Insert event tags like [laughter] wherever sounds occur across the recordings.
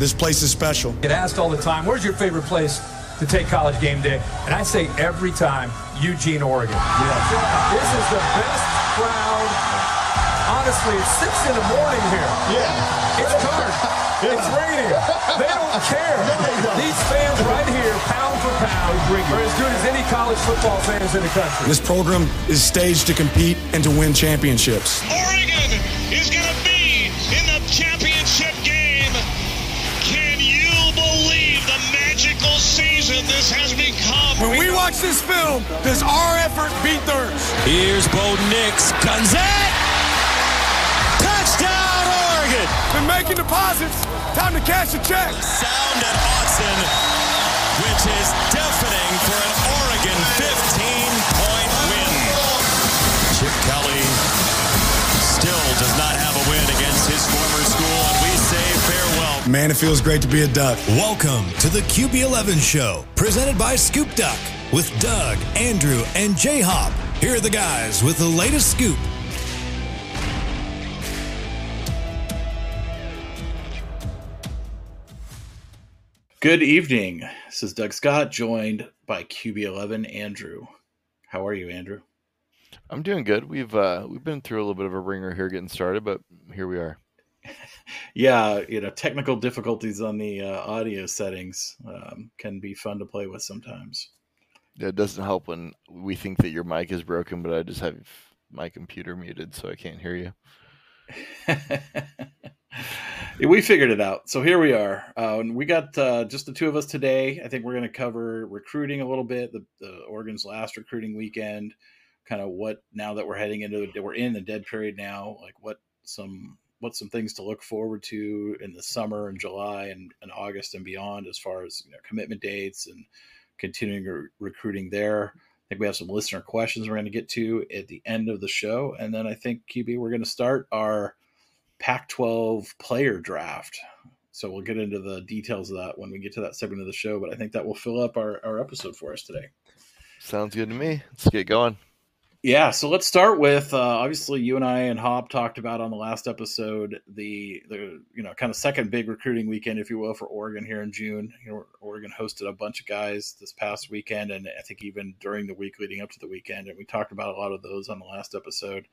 This place is special. Get asked all the time, where's your favorite place to take college game day? And I say every time, Eugene, Oregon. Yes. This is the best crowd. Honestly, it's six in the morning here. Yeah. It's dark. [laughs] Yeah. It's raining. They don't care. [laughs] No, These fans right here, pound for pound, are as good as any college football fans in the country. This program is staged to compete and to win championships. Oregon is going to season this has become? When we watch this film, does our effort beat theirs? Here's Bo Nix. Guns it! Touchdown, Oregon! Been making deposits. Time to cash a check. Sound at Autzen, which is deafening for an Man, it feels great to be a Duck. Welcome to the QB11 Show, presented by Scoop Duck, with Doug, Andrew, and J Hop. Here are the guys with the latest scoop. Good evening. This is Doug Scott, joined by QB11 Andrew. How are you, Andrew? I'm doing good. We've uh, we've been through a little bit of a ringer here getting started, but here we are. [laughs] yeah, you know, technical difficulties on the uh, audio settings um, can be fun to play with sometimes. Yeah, It doesn't help when we think that your mic is broken, but I just have my computer muted, so I can't hear you. [laughs] we figured it out. So here we are. Uh, we got uh, just the two of us today. I think we're going to cover recruiting a little bit, the, the, Oregon's last recruiting weekend, kind of what now that we're heading into the, we're in the dead period now, like what some what some things to look forward to in the summer and July and, and August and beyond as far as you know, commitment dates and continuing re- recruiting there. I think we have some listener questions we're going to get to at the end of the show, and then I think QB we're going to start our Pac 12 player draft. So we'll get into the details of that when we get to that segment of the show. But I think that will fill up our, our episode for us today. Sounds good to me. Let's get going. Yeah, so let's start with uh, obviously you and I and Hop talked about on the last episode the the you know kind of second big recruiting weekend, if you will, for Oregon here in June. You know, Oregon hosted a bunch of guys this past weekend, and I think even during the week leading up to the weekend, and we talked about a lot of those on the last episode.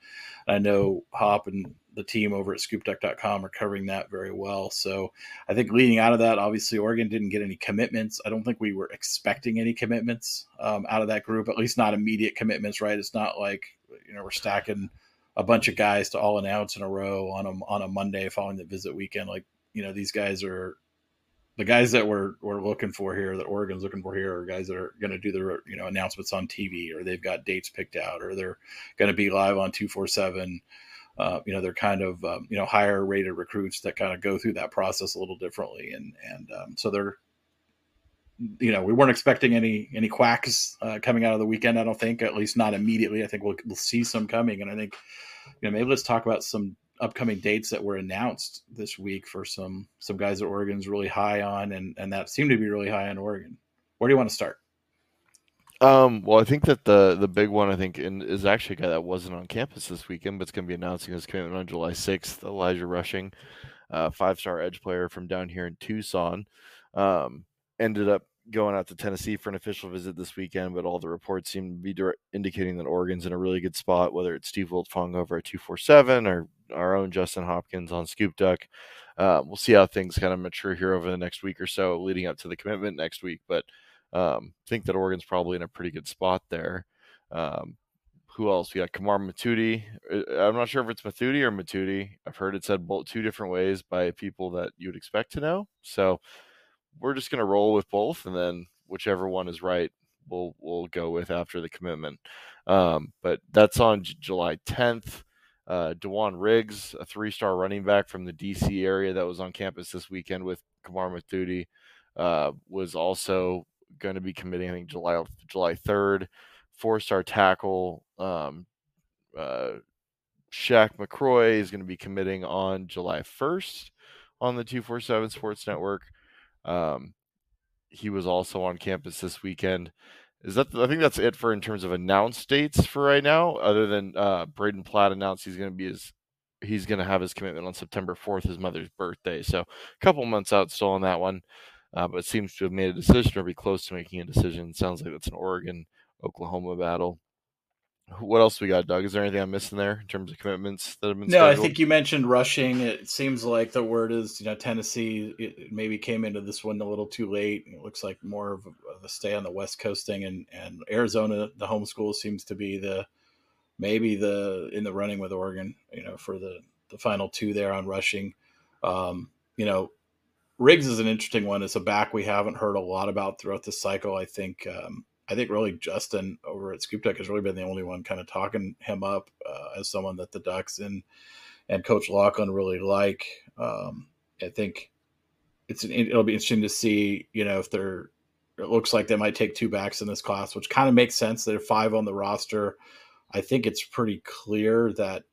I know Hop and the team over at scoopduck.com are covering that very well. So I think leading out of that, obviously Oregon didn't get any commitments. I don't think we were expecting any commitments um, out of that group, at least not immediate commitments, right? It's not like, you know, we're stacking a bunch of guys to all announce in a row on a, on a Monday following the visit weekend. Like, you know, these guys are the guys that we're, we're looking for here, that Oregon's looking for here, are guys that are going to do their you know announcements on TV, or they've got dates picked out, or they're going to be live on two four seven uh, you know they're kind of um, you know higher rated recruits that kind of go through that process a little differently and and um, so they're you know we weren't expecting any any quacks uh, coming out of the weekend i don't think at least not immediately. I think we'll, we'll see some coming and i think you know maybe let's talk about some upcoming dates that were announced this week for some some guys that oregon's really high on and and that seem to be really high on oregon. Where do you want to start um, well, I think that the the big one I think in, is actually a guy that wasn't on campus this weekend, but it's going to be announcing his commitment on July 6th. Elijah Rushing, uh, five star edge player from down here in Tucson, um, ended up going out to Tennessee for an official visit this weekend, but all the reports seem to be direct, indicating that Oregon's in a really good spot, whether it's Steve Wiltfong over at 247 or our own Justin Hopkins on Scoop Duck. Uh, we'll see how things kind of mature here over the next week or so, leading up to the commitment next week. But um, think that Oregon's probably in a pretty good spot there. Um, who else? We got Kamar Matudi. I'm not sure if it's Matudi or Matudi. I've heard it said both two different ways by people that you would expect to know. So we're just going to roll with both, and then whichever one is right, we'll we'll go with after the commitment. Um, but that's on J- July 10th. Uh, Dewan Riggs, a three-star running back from the DC area that was on campus this weekend with Kamar Matudi, uh, was also going to be committing, I think July July third. Four star tackle um, uh, Shaq McCroy is going to be committing on July first on the two four seven Sports Network. Um, he was also on campus this weekend. Is that I think that's it for in terms of announced dates for right now. Other than uh, Braden Platt announced he's going to be his he's going to have his commitment on September 4th, his mother's birthday. So a couple months out still on that one, uh, but seems to have made a decision or be close to making a decision. Sounds like it's an Oregon Oklahoma battle. What else we got, Doug? Is there anything I'm missing there in terms of commitments that have been? No, scheduled? I think you mentioned rushing. It seems like the word is, you know, Tennessee it maybe came into this one a little too late. It looks like more of a, stay on the West Coast thing, and and Arizona, the home school, seems to be the maybe the in the running with Oregon. You know, for the the final two there on rushing. Um, you know, Riggs is an interesting one. It's a back we haven't heard a lot about throughout the cycle. I think. Um, I think really Justin over at Scoop Duck has really been the only one kind of talking him up uh, as someone that the Ducks and and Coach Locklin really like. Um, I think it's an, it'll be interesting to see you know if they're it looks like they might take two backs in this class, which kind of makes sense. There are five on the roster. I think it's pretty clear that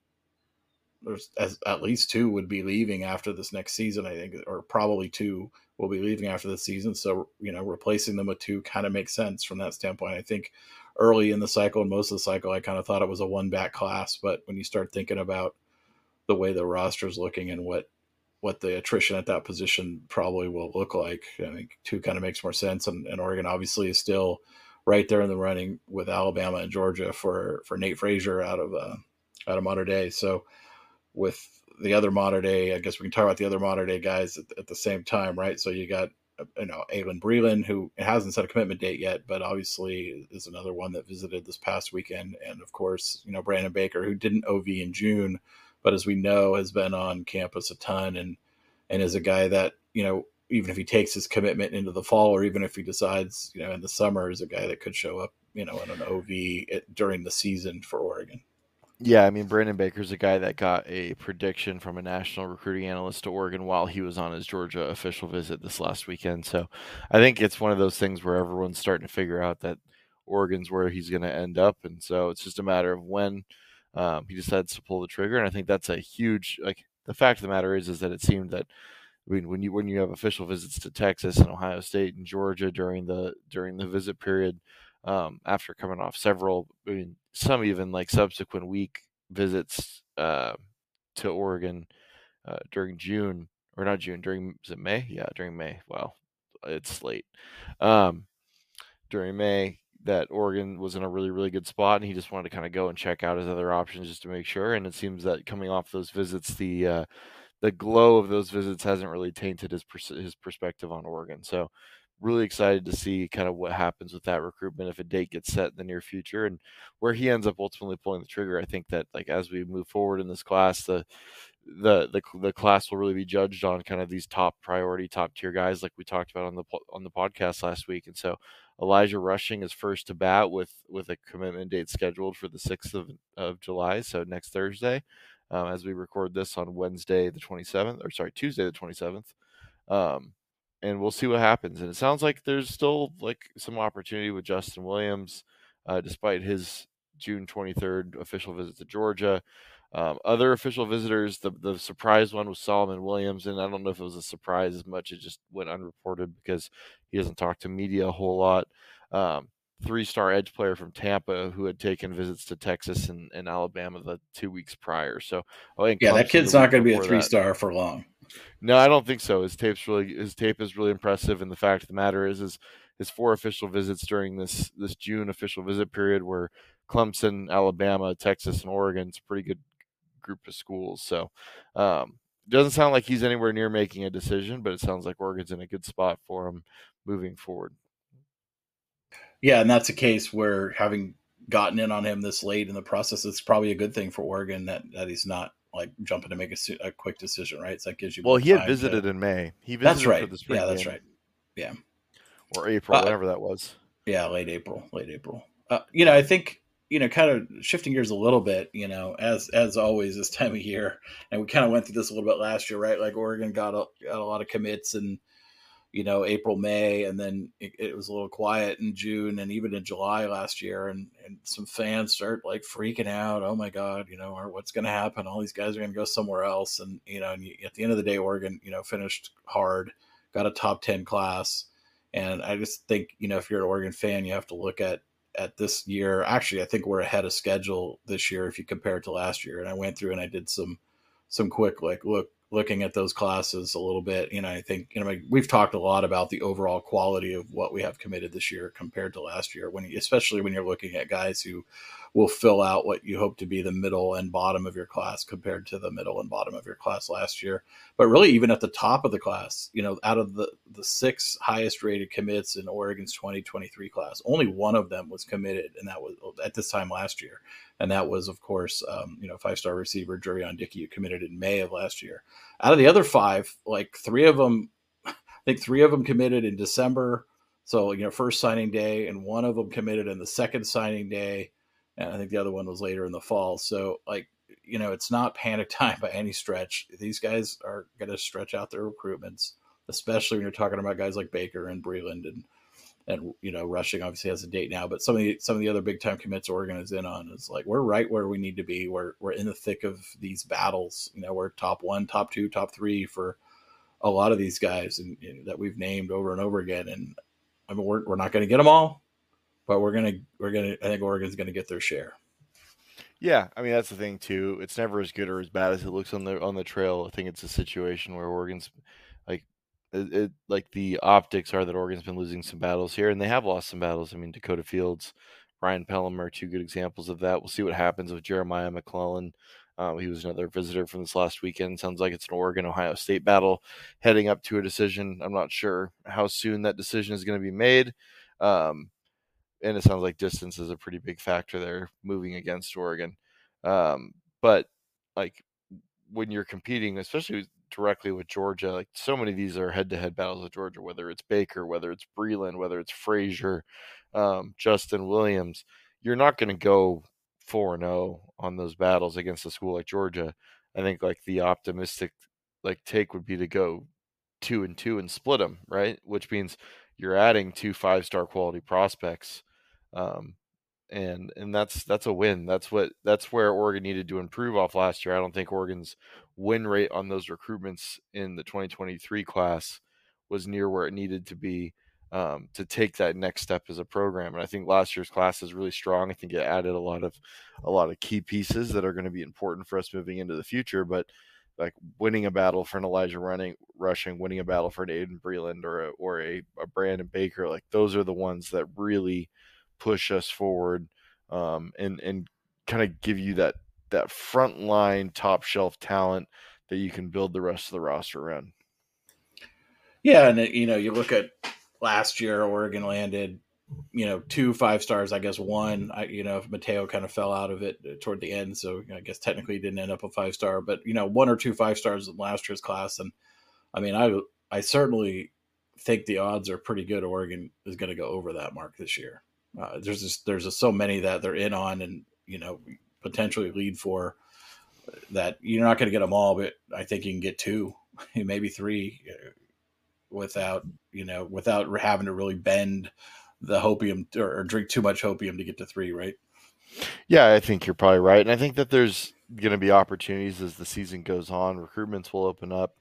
there's as, at least two would be leaving after this next season. I think, or probably two will be leaving after the season. So, you know, replacing them with two kind of makes sense from that standpoint. I think early in the cycle and most of the cycle, I kind of thought it was a one back class. But when you start thinking about the way the roster is looking and what what the attrition at that position probably will look like, I think two kind of makes more sense. And, and Oregon obviously is still right there in the running with Alabama and Georgia for for Nate Frazier out of uh, out of Mater Dei. So with the other Mater Dei, I guess we can talk about the other Mater Dei guys at, at the same time, right? So you got you know Aylin Breland, who hasn't set a commitment date yet, but obviously is another one that visited this past weekend, and of course you know Brandon Baker, who didn't OV in June, but as we know has been on campus a ton, and and is a guy that you know even if he takes his commitment into the fall, or even if he decides you know in the summer, is a guy that could show up you know in an OV during the season for Oregon. Yeah, I mean Brandon Baker's a guy that got a prediction from a national recruiting analyst to Oregon while he was on his Georgia official visit this last weekend. So I think it's one of those things where everyone's starting to figure out that Oregon's where he's going to end up, and so it's just a matter of when um, he decides to pull the trigger. And I think that's a huge like the fact of the matter is is that it seemed that I mean when you when you have official visits to Texas and Ohio State and Georgia during the during the visit period um, after coming off several, I mean, some even like subsequent week visits uh, to Oregon uh, during June or not June during is it May? Yeah, during May. Wow, it's late. Um, during May, that Oregon was in a really really good spot, and he just wanted to kind of go and check out his other options just to make sure. And it seems that coming off those visits, the uh, the glow of those visits hasn't really tainted his pers- his perspective on Oregon. So really excited to see kind of what happens with that recruitment if a date gets set in the near future and where he ends up ultimately pulling the trigger. I think that like as we move forward in this class, the the the the class will really be judged on kind of these top priority, top tier guys like we talked about on the on the podcast last week. And so Elijah Rushing is first to bat with with a commitment date scheduled for the sixth of of July, so next Thursday. Um, as we record this on Wednesday the 27th, or sorry, Tuesday the 27th. Um, and we'll see what happens. And it sounds like there's still like some opportunity with Justin Williams, uh, despite his June 23rd official visit to Georgia. Um, other official visitors, the the surprise one was Solomon Williams, and I don't know if it was a surprise as much. It just went unreported because he doesn't talk to media a whole lot. Um, Three star edge player from Tampa who had taken visits to Texas and, and Alabama the two weeks prior. So, oh, yeah, that kid's not going to be a three star for long. No, I don't think so. His tape's really his tape is really impressive, and the fact of the matter is, is his four official visits during this this June official visit period were Clemson, Alabama, Texas, and Oregon. It's a pretty good group of schools. So, um, doesn't sound like he's anywhere near making a decision, but it sounds like Oregon's in a good spot for him moving forward. Yeah, and that's a case where having gotten in on him this late in the process, it's probably a good thing for Oregon that that he's not like jumping to make a, a quick decision, right? So that gives you. Well, he had visited to, in May. He visited that's right. For the spring yeah, that's right. Yeah, or April, uh, whatever that was. Yeah, late April, late April. Uh, you know, I think you know, kind of shifting gears a little bit. You know, as as always this [laughs] time of year, and we kind of went through this a little bit last year, right? Like Oregon got a, got a lot of commits and you know April May and then it, it, was a little quiet in June and even in July last year and and some fans start like freaking out oh my god you know or what's going to happen? All these guys are going to go somewhere else and you know and at the end of the day Oregon you know finished hard got a top 10 class and I just think you know if you're an Oregon fan you have to look at at this year. Actually I think we're ahead of schedule this year if you compare it to last year and I went through and I did some some quick like look looking at those classes a little bit. You know, I think you know we've talked a lot about the overall quality of what we have committed this year compared to last year. When especially when you're looking at guys who will fill out what you hope to be the middle and bottom of your class compared to the middle and bottom of your class last year. But really, even at the top of the class, you know, out of the the six highest rated commits in Oregon's 2023 class, only one of them was committed, and that was at this time last year and that was, of course, um, you know, five star receiver Jurrion Dickey, who committed in May of last year. Out of the other five, like three of them, [laughs] I think three of them committed in December. So you know, first signing day, and one of them committed in the second signing day, and I think the other one was later in the fall. So like, you know, it's not panic [laughs] time by any stretch. These guys are going to stretch out their recruitments, especially when you're talking about guys like Baker and Breland and and you know rushing obviously has a date now but some of the some of the other big time commits oregon is in on is like we're right where we need to be we're, we're in the thick of these battles you know we're top one top two top three for a lot of these guys and, that we've named over and over again and i mean we're, we're not going to get them all but we're gonna we're gonna i think oregon's gonna get their share yeah, I mean that's the thing too. It's never as good or as bad as it looks on the on the trail. I think it's a situation where Oregon's it, it, like the optics are that Oregon's been losing some battles here, and they have lost some battles. I mean, Dakota Fields, Ryan Pelham are two good examples of that. We'll see what happens with Jeremiah McClellan. Um, he was another visitor from this last weekend. Sounds like it's an Oregon Ohio State battle heading up to a decision. I'm not sure how soon that decision is going to be made. Um, and it sounds like distance is a pretty big factor there moving against Oregon. Um, but like when you're competing, especially directly with Georgia. Like so many of these are head to head battles with Georgia, whether it's Baker, whether it's Breland, whether it's Frazier, um, Justin Williams. You're not going to go 4 0 on those battles against a school like Georgia. I think like the optimistic like take would be to go two and two and split them, right? Which means you're adding two five star quality prospects. Um, and and that's that's a win. That's what that's where Oregon needed to improve off last year. I don't think Oregon's win rate on those recruitments in the 2023 class was near where it needed to be um, to take that next step as a program. And I think last year's class is really strong. I think it added a lot of a lot of key pieces that are going to be important for us moving into the future. But like winning a battle for an Elijah running rushing, winning a battle for an Aiden Breland or a, or a, a Brandon Baker, like those are the ones that really push us forward um, and and kind of give you that that front line top shelf talent that you can build the rest of the roster around. Yeah, and you know, you look at last year, Oregon landed, you know, two five stars. I guess one, I, you know, Mateo kind of fell out of it uh, toward the end, so I guess technically didn't end up a five star. But you know, one or two five stars in last year's class, and I mean, I I certainly think the odds are pretty good. Oregon is going to go over that mark this year. Uh, there's just there's just so many that they're in on, and you know, potentially lead for that you're not going to get them all, but I think you can get two, [laughs] maybe three, uh, without you know without having to really bend the hopium or, or drink too much hopium to get to three, right? Yeah, I think you're probably right, and I think that there's going to be opportunities as the season goes on. Recruitments will open up.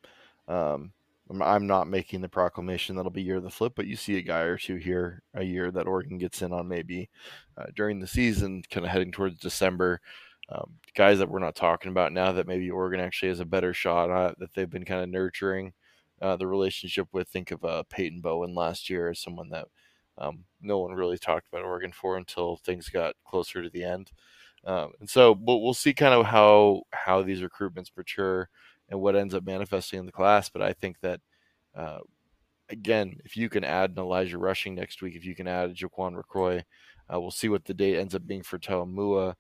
Um, I'm not making the proclamation that'll be year of the flip, but you see a guy or two here a year that Oregon gets in on maybe uh, during the season, kind of heading towards December. Um, guys that we're not talking about now that maybe Oregon actually has a better shot at that they've been kind of nurturing uh, the relationship with. Think of uh, Peyton Bowen last year as someone that um, no one really talked about Oregon for until things got closer to the end. Um, and so we'll, we'll see kind of how how these recruitments mature and what ends up manifesting in the class. But I think that, uh, again, if you can add an Elijah Rushing next week, if you can add a Jaquan Recroy, uh, we'll see what the date ends up being for Toamua.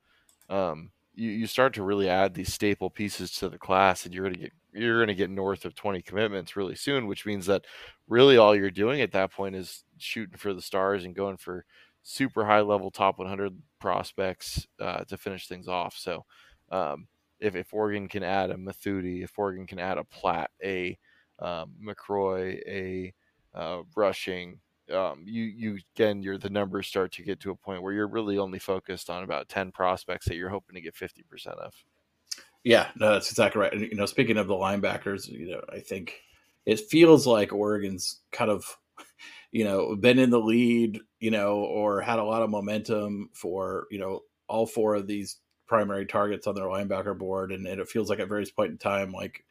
Um, you, you start to really add these staple pieces to the class, and you're going to get you're going to get north of 20 commitments really soon, which means that really all you're doing at that point is shooting for the stars and going for super high level top 100 prospects uh, to finish things off. So um, if, if Oregon can add a Mothudi, if Oregon can add a Platt, a um, McCroy, a uh, rushing, um, you you again, you're the numbers start to get to a point where you're really only focused on about ten prospects that you're hoping to get fifty percent of. Yeah, no, that's exactly right. And you know, speaking of the linebackers, you know, I think it feels like Oregon's kind of, you know, been in the lead, you know, or had a lot of momentum for you know all four of these primary targets on their linebacker board, and, and it feels like at various point in time, like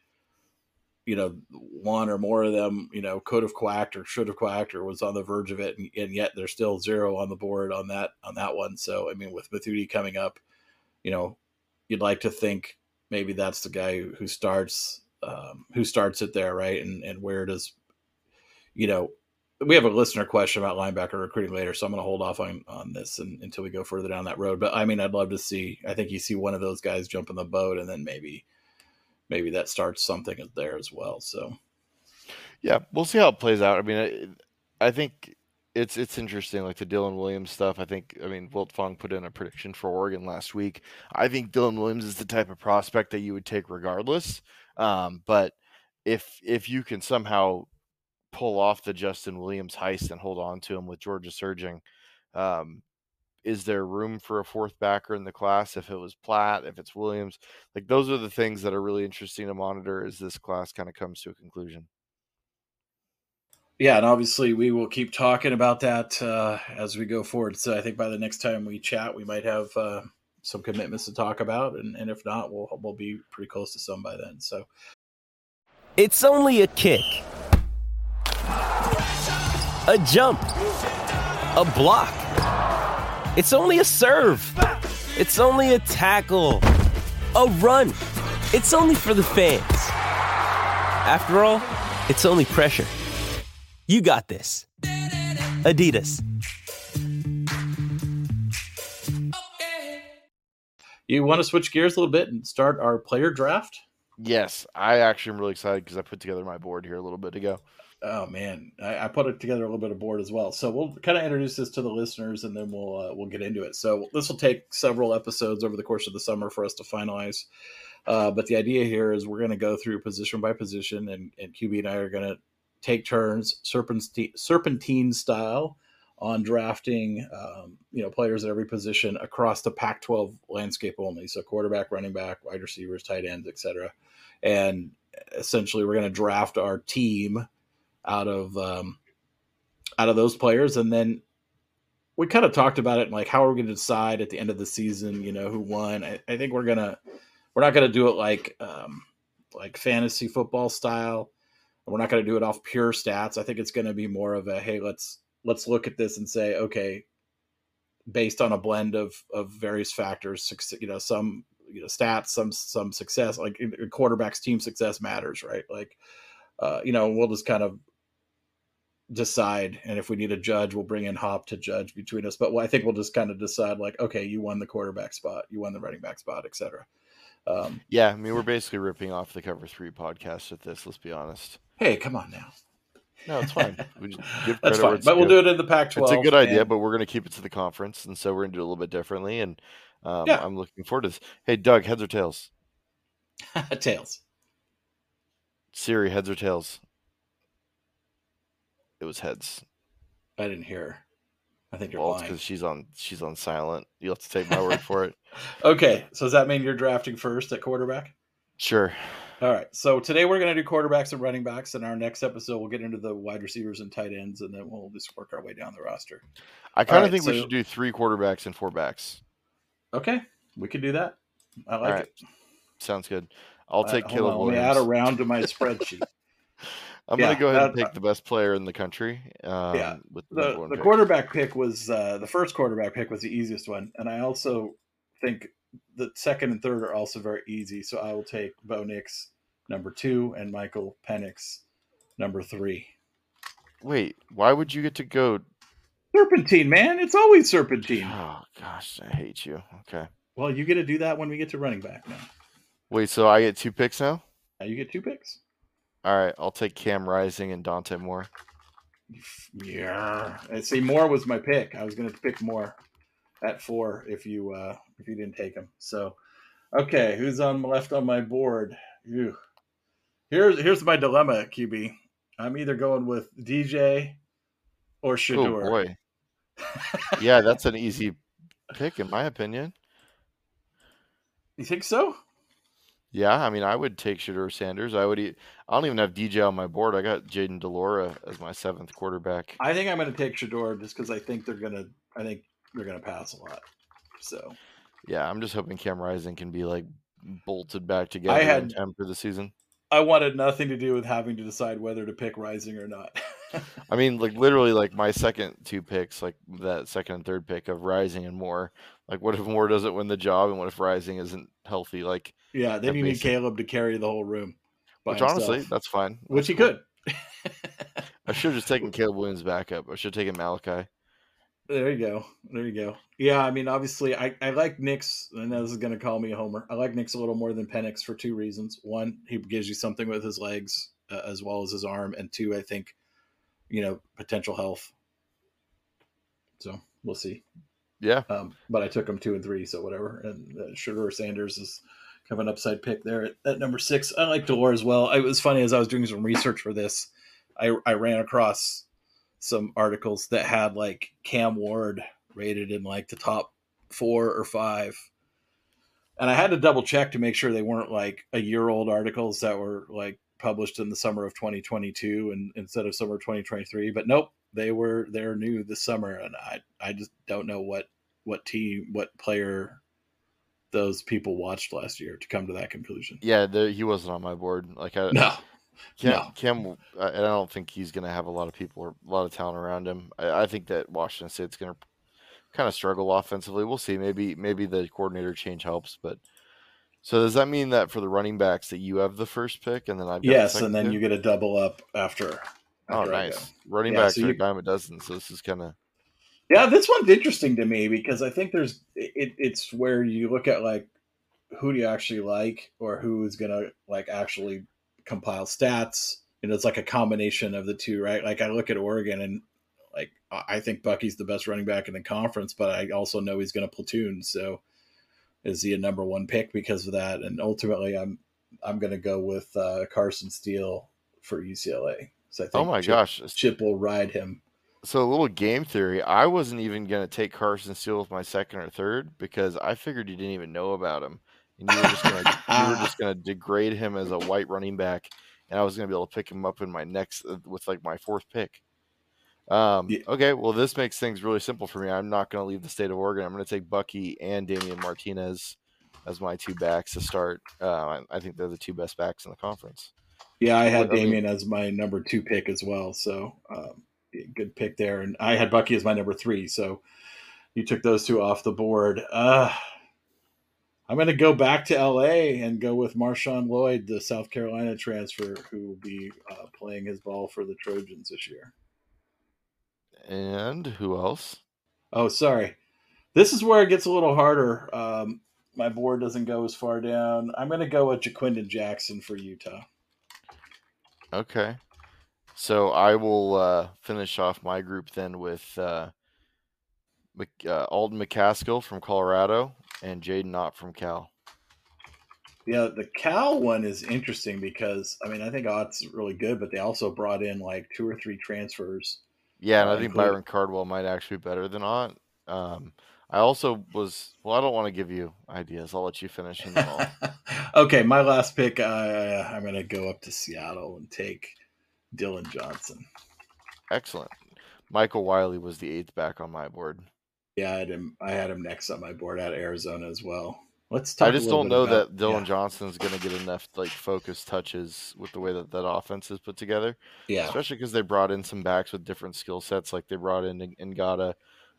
you know, one or more of them, you know, could have quacked or should have quacked or was on the verge of it, and, and yet there's still zero on the board on that on that one. So I mean, with Mothudi coming up, you know, you'd like to think maybe that's the guy who starts um, who starts it there, right? And and where does you know we have a listener question about linebacker recruiting later, so I'm going to hold off on on this and, until we go further down that road. But I mean, I'd love to see. I think you see one of those guys jump in the boat, and then maybe maybe that starts something there as well. So, yeah, we'll see how it plays out. I mean, I, I think it's it's interesting, like the Dylan Williams stuff. I think, I mean, Wiltfong put in a prediction for Oregon last week. I think Dylan Williams is the type of prospect that you would take regardless. Um, but if if you can somehow pull off the Justin Williams heist and hold on to him with Georgia surging, um, is there room for a fourth backer in the class if it was Platt, if it's Williams? Like those are the things that are really interesting to monitor as this class kind of comes to a conclusion. Yeah, and obviously we will keep talking about that uh, as we go forward. So I think by the next time we chat, we might have uh, some commitments to talk about, and, and if not, we'll we'll be pretty close to some by then. So it's only a kick, a jump, a block. It's only a serve. It's only a tackle, a run. It's only for the fans. After all, it's only pressure. You got this. Adidas. You want to switch gears a little bit and start our player draft? Yes, I actually am really excited because I put together my board here a little bit ago. Oh man, I, I, put it together a little bit of board as well. So we'll kind of introduce this to the listeners, and then we'll uh, we'll get into it. So this will take several episodes over the course of the summer for us to finalize. Uh, but the idea here is we're going to go through position by position, and, and QB and I are going to take turns serpentine, serpentine style on drafting, um, you know, players at every position across the Pac-12 landscape only. So quarterback, running back, wide receivers, tight ends, etc. And essentially, we're going to draft our team out of um, out of those players, and then we kind of talked about it like how are we going to decide at the end of the season, you know, who won. I, I think we're gonna we're not gonna do it like um, like fantasy football style. We're not to do it off pure stats. I think it's to be more of a hey, let's let's look at this and say, okay, based on a blend of of various factors, you know, some you know stats, some some success, like quarterbacks team success matters, right? Like, uh, you know, we'll just kind of decide and if we need a judge we'll bring in hop to judge between us. But i think we'll just kind of decide like okay you won the quarterback spot you won the running back spot etc um, yeah i mean we're basically ripping off the cover three podcast with this let's be honest. Hey come on now. No it's fine. We just [laughs] give that's fine but we'll do it in the pac 12 it's a good idea and... but we're going to keep it to the conference and so we're going to do it a little bit differently and um, yeah. i'm looking forward to this. Hey doug heads or tails? [laughs] Tails. Siri heads or tails it was heads. I didn't hear. Her. I think you're well, lying. because she's on she's on silent. You have to take my word for it. [laughs] Okay, so does that mean you're drafting first at quarterback? Sure. All right. So today we're going to do quarterbacks and running backs. In our next episode, we'll get into the wide receivers and tight ends, and then we'll just work our way down the roster. I kind of right, think so... we should do three quarterbacks and four backs. Okay, we can do that. I like right. it. Sounds good. I'll uh, take Caleb on, Let me add a round to my [laughs] spreadsheet. I'm yeah, going to go ahead and pick the best player in the country. Um, yeah, with the, the, the quarterback pick was uh, the first quarterback pick was the easiest one, and I also think the second and third are also very easy. So I will take Bo Nix number two and Michael Penix number three. Wait, why would you get to go? Serpentine, man. It's always serpentine. Oh gosh, I hate you. Okay. Well, you get to do that when we get to running back now. Wait, so I get two picks now? Now you get two picks. All right, I'll take Cam Rising and Dante Moore. Yeah, and see, Moore was my pick. I was going to pick Moore at four if you uh, if you didn't take him. So, okay, who's on left on my board? Ew. Here's here's my dilemma, QB. I'm either going with DJ or Shedeur. Oh boy, yeah, that's an easy pick in my opinion. [laughs] You think so? Yeah, I mean, I would take Shedeur Sanders. I would. I don't even have DJ on my board. I got Jayden de Laura as my seventh quarterback. I think I'm going to take Shedeur just because I think they're going to. I think they're going to pass a lot. So. Yeah, I'm just hoping Cam Rising can be like bolted back together I had in time for the season. I wanted nothing to do with having to decide whether to pick Rising or not. [laughs] I mean, like literally, like my second two picks, like that second and third pick of Rising and Moore. Like, what if Moore doesn't win the job, and what if Rising isn't healthy? Like, yeah, then you need Caleb to carry the whole room. which honestly, that's fine. which That's he cool. could. I should have just taken [laughs] Caleb Williams backup. I should have taken Malachi. There you go. There you go. Yeah, I mean, obviously, I, I like Nix. I know this is going to call me a homer. I like Nix a little more than Penix for two reasons. One, he gives you something with his legs uh, as well as his arm, and two, I think, you know, potential health. So we'll see. Yeah, Um, but I took him two and three, so whatever. And uh, Shedeur Sanders is kind of an upside pick there at, at number six. I like de Laura as well. It was funny as I was doing some research for this, I, I ran across some articles that had like Cam Ward rated in like the top four or five. And I had to double check to make sure they weren't like a year old articles that were like published in the summer of 2022 and instead of summer 2023. But nope, they were they're new this summer, and I I just don't know what what team what player those people watched last year to come to that conclusion. yeah. There, he wasn't on my board. Like, I, No, Cam, no. Cam, I, I don't think he's going to have a lot of people or a lot of talent around him. I, I think that Washington State's going to kind of struggle offensively. We'll see. Maybe maybe the coordinator change helps, but so does that mean that for the running backs that you have the first pick and then I've the yes, and then pick? you get a double up after. oh after go. nice running Yeah, backs so are a dime a dozen. So this is kind of Yeah, this one's interesting to me because I think there's it, it's where you look at like who do you actually like or who is gonna like actually compile stats. And it's like a combination of the two, right? Like I look at Oregon and like I I think Bucky's the best running back in the conference, but I also know he's gonna platoon. So is he a number one pick because of that? And ultimately I'm I'm gonna go with uh, Carson Steele for UCLA. So I think oh my Chip, gosh. Chip will ride him. So a little game theory. I wasn't even going to take Carson Steele with my second or third because I figured you didn't even know about him, and you were just going to you were just [laughs] going to degrade him as a white running back, and I was going to be able to pick him up in my next with like my fourth pick. Um, Yeah. Okay, well this makes things really simple for me. I'm not going to leave the state of Oregon. I'm going to take Bucky and Damien Martinez as my two backs to start. Uh, I, think they're the two best backs in the conference. Yeah, I had What- I mean- Damien as my number two pick as well. So um, good pick there. And I had Bucky as my number three. So you took those two off the board. Uh, I'm going to go back to LA and go with Marshawn Lloyd, the South Carolina transfer, who will be uh, playing his ball for the Trojans this year. And who else? Oh, sorry. This is where it gets a little harder. Um, my board doesn't go as far down. I'm going to go with Ja'Quinden Jackson for Utah. Okay. So I will uh, finish off my group then with uh, Mc- uh, Alton McCaskill from Colorado and Jaden Ott from Cal. Yeah, the Cal one is interesting because I mean I think Ott's really good, but they also brought in like two or three transfers. Yeah, and Uh, I think Byron Cardwell might actually be better than Ott. Um, I also was well. I don't want to give you ideas. I'll let you finish. [laughs] Okay, my last pick, uh, I'm going to go up to Seattle and take Dillon Johnson. excellent. Michael Wiley was the eighth back on my board. Yeah, I had him. I had him next on my board out of Arizona as well. Let's talk. I just don't know about- that Dylan yeah, Johnson's going to get enough like focus touches with the way that that offense is put together. Yeah, especially because they brought in some backs with different skill sets. Like they brought in Ngata,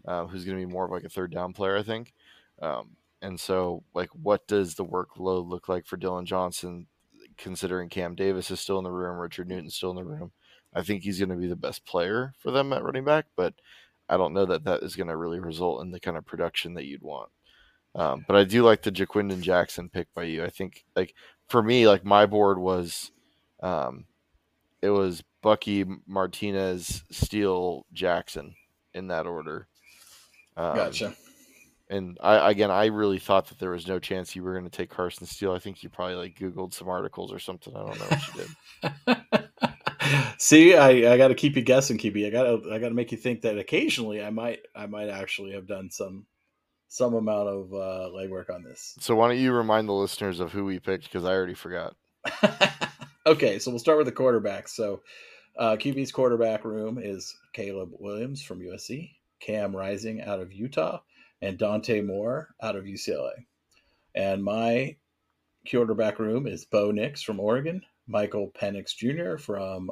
uh, who's going to be more of like a third down player, I think. Um, and so, like, what does the workload look like for Dillon Johnson, considering Cam Davis is still in the room, Richard Newton's still in the room? I think he's going to be the best player for them at running back, but I don't know that that is going to really result in the kind of production that you'd want. Um, but I do like the Ja'Quinden Jackson pick by you. I think, like, for me, like my board was, um, it was Bucky Martinez, Steele, Jackson in that order. Um, gotcha. And I again, I really thought that there was no chance you were going to take Carson Steele. I think you probably like Googled some articles or something. I don't know what you did. [laughs] See, I, I got to keep you guessing, Keepy. I got to I got to make you think that occasionally I might I might actually have done some some amount of uh, legwork on this. So why don't you remind the listeners of who we picked because I already forgot. [laughs] okay, so we'll start with the quarterbacks. So uh, QB's quarterback room is Caleb Williams from USC, Cam Rising out of Utah, and Dante Moore out of UCLA. And my quarterback room is Bo Nix from Oregon, Michael Penix Jr. from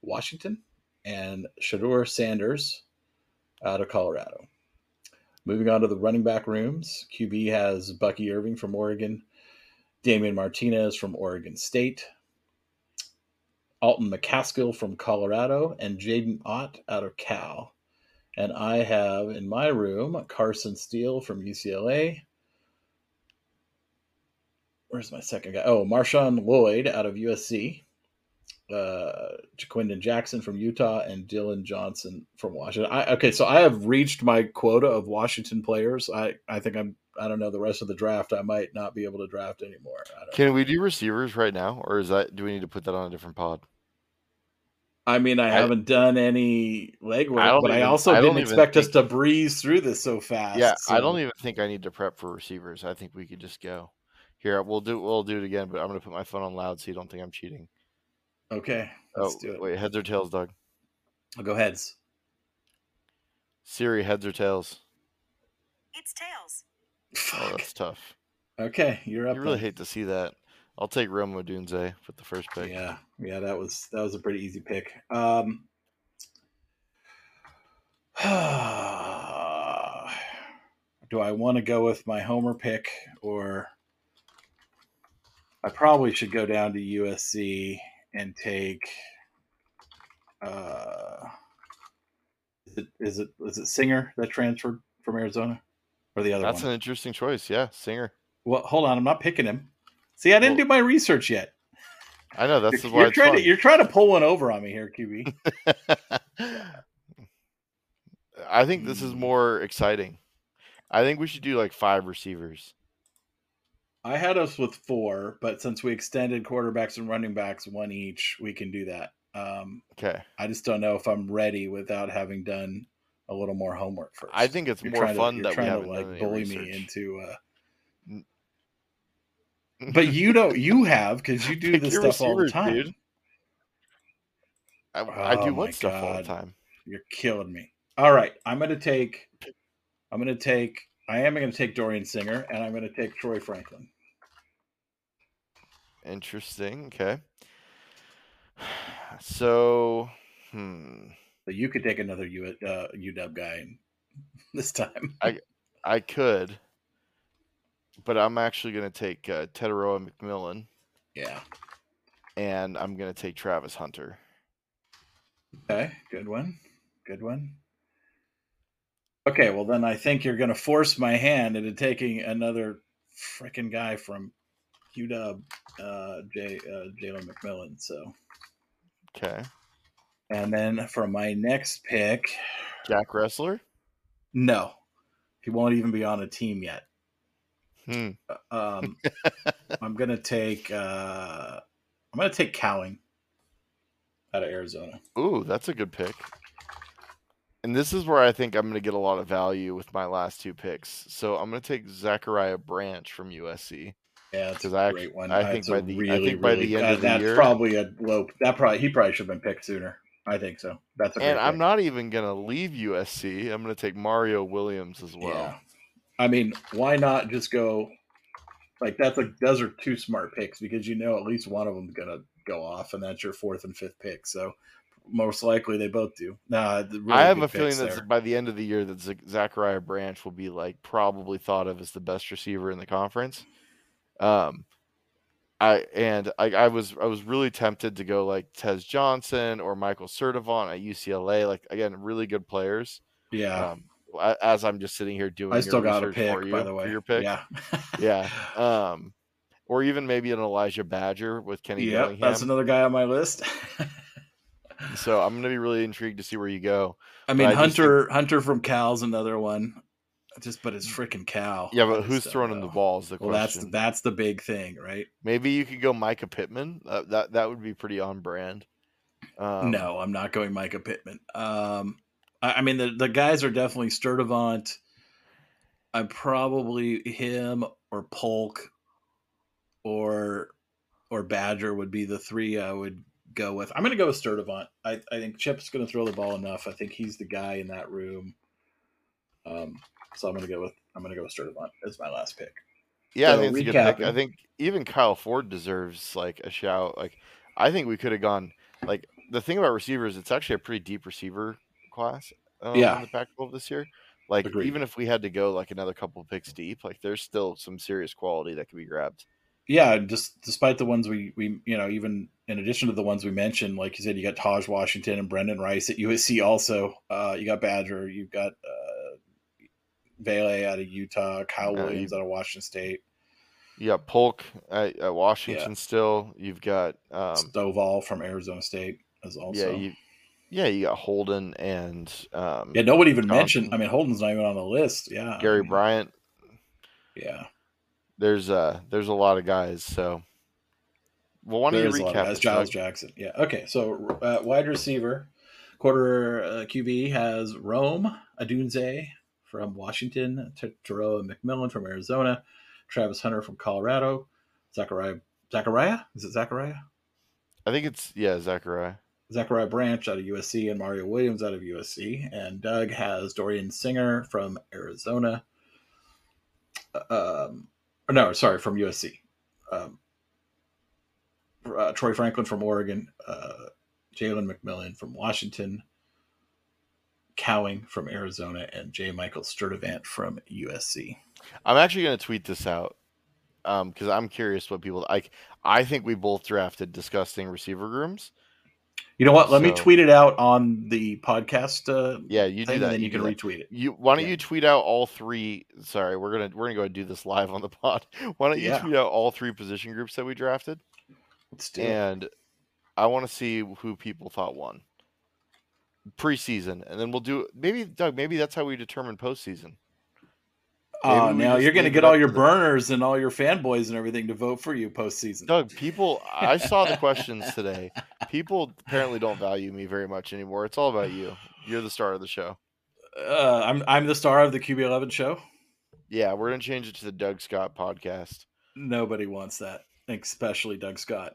Washington, and Shedeur Sanders out of Colorado. Moving on to the running back rooms, QB has Bucky Irving from Oregon, Damien Martinez from Oregon State, Alton McCaskill from Colorado, and Jaden Ott out of Cal. And I have in my room Carson Steele from UCLA. Where's my second guy? Oh, Marshawn Lloyd out of USC. Uh, Ja'Quinden Jackson from Utah and Dillon Johnson from Washington. I, okay, so I have reached my quota of Washington players. I, I think I'm. I don't know the rest of the draft. I might not be able to draft anymore. Can know. we do receivers right now, or is that do we need to put that on a different pod? I mean, I, I haven't done any legwork, I but even, I also I didn't expect think, us to breeze through this so fast. Yeah, so. I don't even think I need to prep for receivers. I think we could just go. Here, we'll do we'll do it again, but I'm going to put my phone on loud so you don't think I'm cheating. Okay, let's oh, do it. Wait, heads or tails, Doug? I'll go heads. Siri, heads or tails? It's tails. Oh, [laughs] that's tough. Okay, you're up. You really then. hate to see that. I'll take Rome Odunze with the first pick. Yeah, yeah, that was that was a pretty easy pick. Um, [sighs] do I want to go with my homer pick or I probably should go down to USC and take uh is it is it is it Singer that transferred from Arizona or the other That's one? an interesting choice. Yeah, Singer. Well, hold on, I'm not picking him. See, I didn't well, do my research yet. I know that's you're, why you're trying fun. to you're trying to pull one over on me here, QB. [laughs] I think this is more exciting. I think we should do like five receivers. I had us with four, but since we extended quarterbacks and running backs one each, we can do that. Um, okay. I just don't know if I'm ready without having done a little more homework first. I think it's you're more fun to, that we have like bully research. me into. Uh, [laughs] but you don't. You have because you do this stuff all the time. Dude. I, I do oh what stuff God. all the time. You're killing me. All right, I'm going to take. I'm going to take. I am going to take Dorian Singer, and I'm going to take Troy Franklin. Interesting. Okay. [sighs] So, hmm. So you could take another U, uh, UW guy [laughs] this time. I I could but I'm actually going to take uh, Tetairoa McMillan. Yeah. And I'm going to take Travis Hunter. Okay, good one. Good one. Okay, well then I think you're going to force my hand into taking another freaking guy from UW, uh, J, uh, Jalen McMillan. So. Okay. And then for my next pick, Jack Wrestler. No, he won't even be on a team yet. Hmm. Uh, um, [laughs] I'm gonna take uh, I'm gonna take Cowing out of Arizona. Ooh, that's a good pick. And this is where I think I'm going to get a lot of value with my last two picks. So I'm going to take Zachariah Branch from USC. Yeah, that's a I, great one. I think by the really, I think by the end uh, of the that's year, probably a low. That probably he probably should have been picked sooner. I think so. That's a and I'm pick. not even going to leave USC. I'm going to take Mario Williams as well. Yeah. I mean, why not just go like that's like those are two smart picks because you know at least one of them's gonna go off, and that's your fourth and fifth pick. So most likely they both do. Nah, really I have a feeling that by the end of the year that Zachariah Branch will be like probably thought of as the best receiver in the conference. Um, I and I, I was I was really tempted to go like Tez Johnson or Michael Sturdivant at UCLA. Like again, really good players. Yeah. Um, as I'm just sitting here doing. I still got a pick, for you, by the way. your pick. Yeah, [laughs] yeah. Um, or even maybe an Elijah Badger with Kenny Dillingham. That's another guy on my list. [laughs] so I'm going to be really intrigued to see where you go. I mean, Hunter think... Hunter from Cal's another one. Just, but it's freaking Cal. Yeah, but who's throwing him the balls? The well, question. that's that's the big thing, right? Maybe you could go Micah Pittman. Uh, that that would be pretty on brand. Um, no, I'm not going Micah Pittman. Um, I mean, the, the guys are definitely Sturdivant. I'm probably him or Polk or or Badger would be the three I would go with. I'm going to go with Sturdivant. I, I think Chip's going to throw the ball enough. I think he's the guy in that room. Um, So I'm gonna go with I'm gonna go with Sturdivant as my last pick. Yeah, I think it's a good pick. I think even Kyle Ford deserves like a shout. Like, I think we could have gone. Like the thing about receivers, it's actually a pretty deep receiver class. Um, Yeah. in the Pac-12 this year. Like, Agreed. even if we had to go like another couple picks deep, like there's still some serious quality that can be grabbed. Yeah, just despite the ones we we you know even in addition to the ones we mentioned, like you said, you got Taj Washington and Brendan Rice at USC. Also, uh, you got Badger, you've got uh, Vele out of Utah, Kyle Yeah, Williams you- out of Washington State, You got Polk at, at Washington still. You've got um, Stovall from Arizona State as also. yeah, you yeah, you got Holden and um, Yeah, nobody even Johnson, mentioned. I mean, Holden's not even on the list. Yeah, I Gary mean, Bryant. Yeah, There's uh there's a lot of guys. So, well, why don't you is a lot of recap guys. Giles? Jackson. Yeah. Okay. So uh, wide receiver, quarter uh, QB has Rome Odunze from Washington, Tetairoa McMillan from Arizona, Travis Hunter from Colorado, Zachariah Zachariah is it Zachariah I think it's yeah, Zachariah. Zachariah Branch out of USC and Mario Williams out of USC, and Doug has Dorian Singer from Arizona. Um, or no, sorry, from USC. Um, uh, Troy Franklin from Oregon, uh, Jalen McMillan from Washington, Cowing from Arizona, and J. Michael Sturdivant from USC. I'm actually going to tweet this out because I'm curious what people like. I think we both drafted disgusting receiver rooms. You know what? Let me tweet it out on the podcast. Uh, Yeah, you do that. and then you, do can that. retweet it. You why don't Yeah. you tweet out all three? Sorry, we're gonna we're gonna go and do this live on the [laughs] pod. Why don't you Yeah. tweet out all three position groups that we drafted? Let's do it. And I want to see who people thought won preseason, and then we'll do maybe Doug. Maybe that's how we determine postseason. Uh, Maybe we now you're going to get all your to the- burners and all your fanboys and everything to vote for you postseason. Doug, people, I saw the questions [laughs] today. People apparently don't value me very much anymore. It's all about you. You're the star of the show. Uh, I'm I'm the star of the QB11 show. Yeah, we're gonna change it to the Doug Scott podcast. Nobody wants that, especially Doug Scott.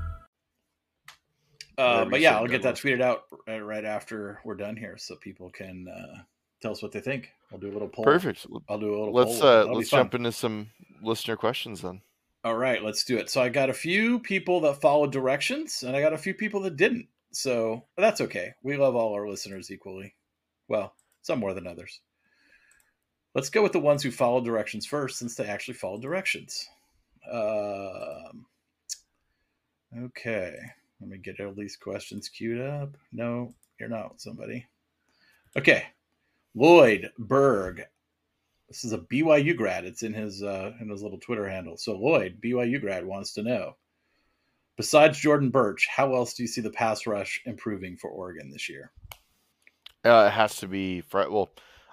Uh, but yeah, I'll get that tweeted out uh, right after we're done here, so people can uh, tell us what they think. I'll do a little poll. Perfect. I'll do a little. Let's poll. uh let's jump into some listener questions then. All right, let's do it. So I got a few people that followed directions, and I got a few people that didn't. So that's okay. We love all our listeners equally. Well, some more than others. Let's go with the ones who followed directions first, since they actually followed directions. Um, okay, let me get all these questions queued up. No, you're not somebody. Okay, Lloyd Berg this is a BYU grad. It's in his uh, in his little Twitter handle. So Lloyd, BYU grad, wants to know. Besides Jordan Burch, how else do you see the pass rush improving for Oregon this year? Uh, it has to be well.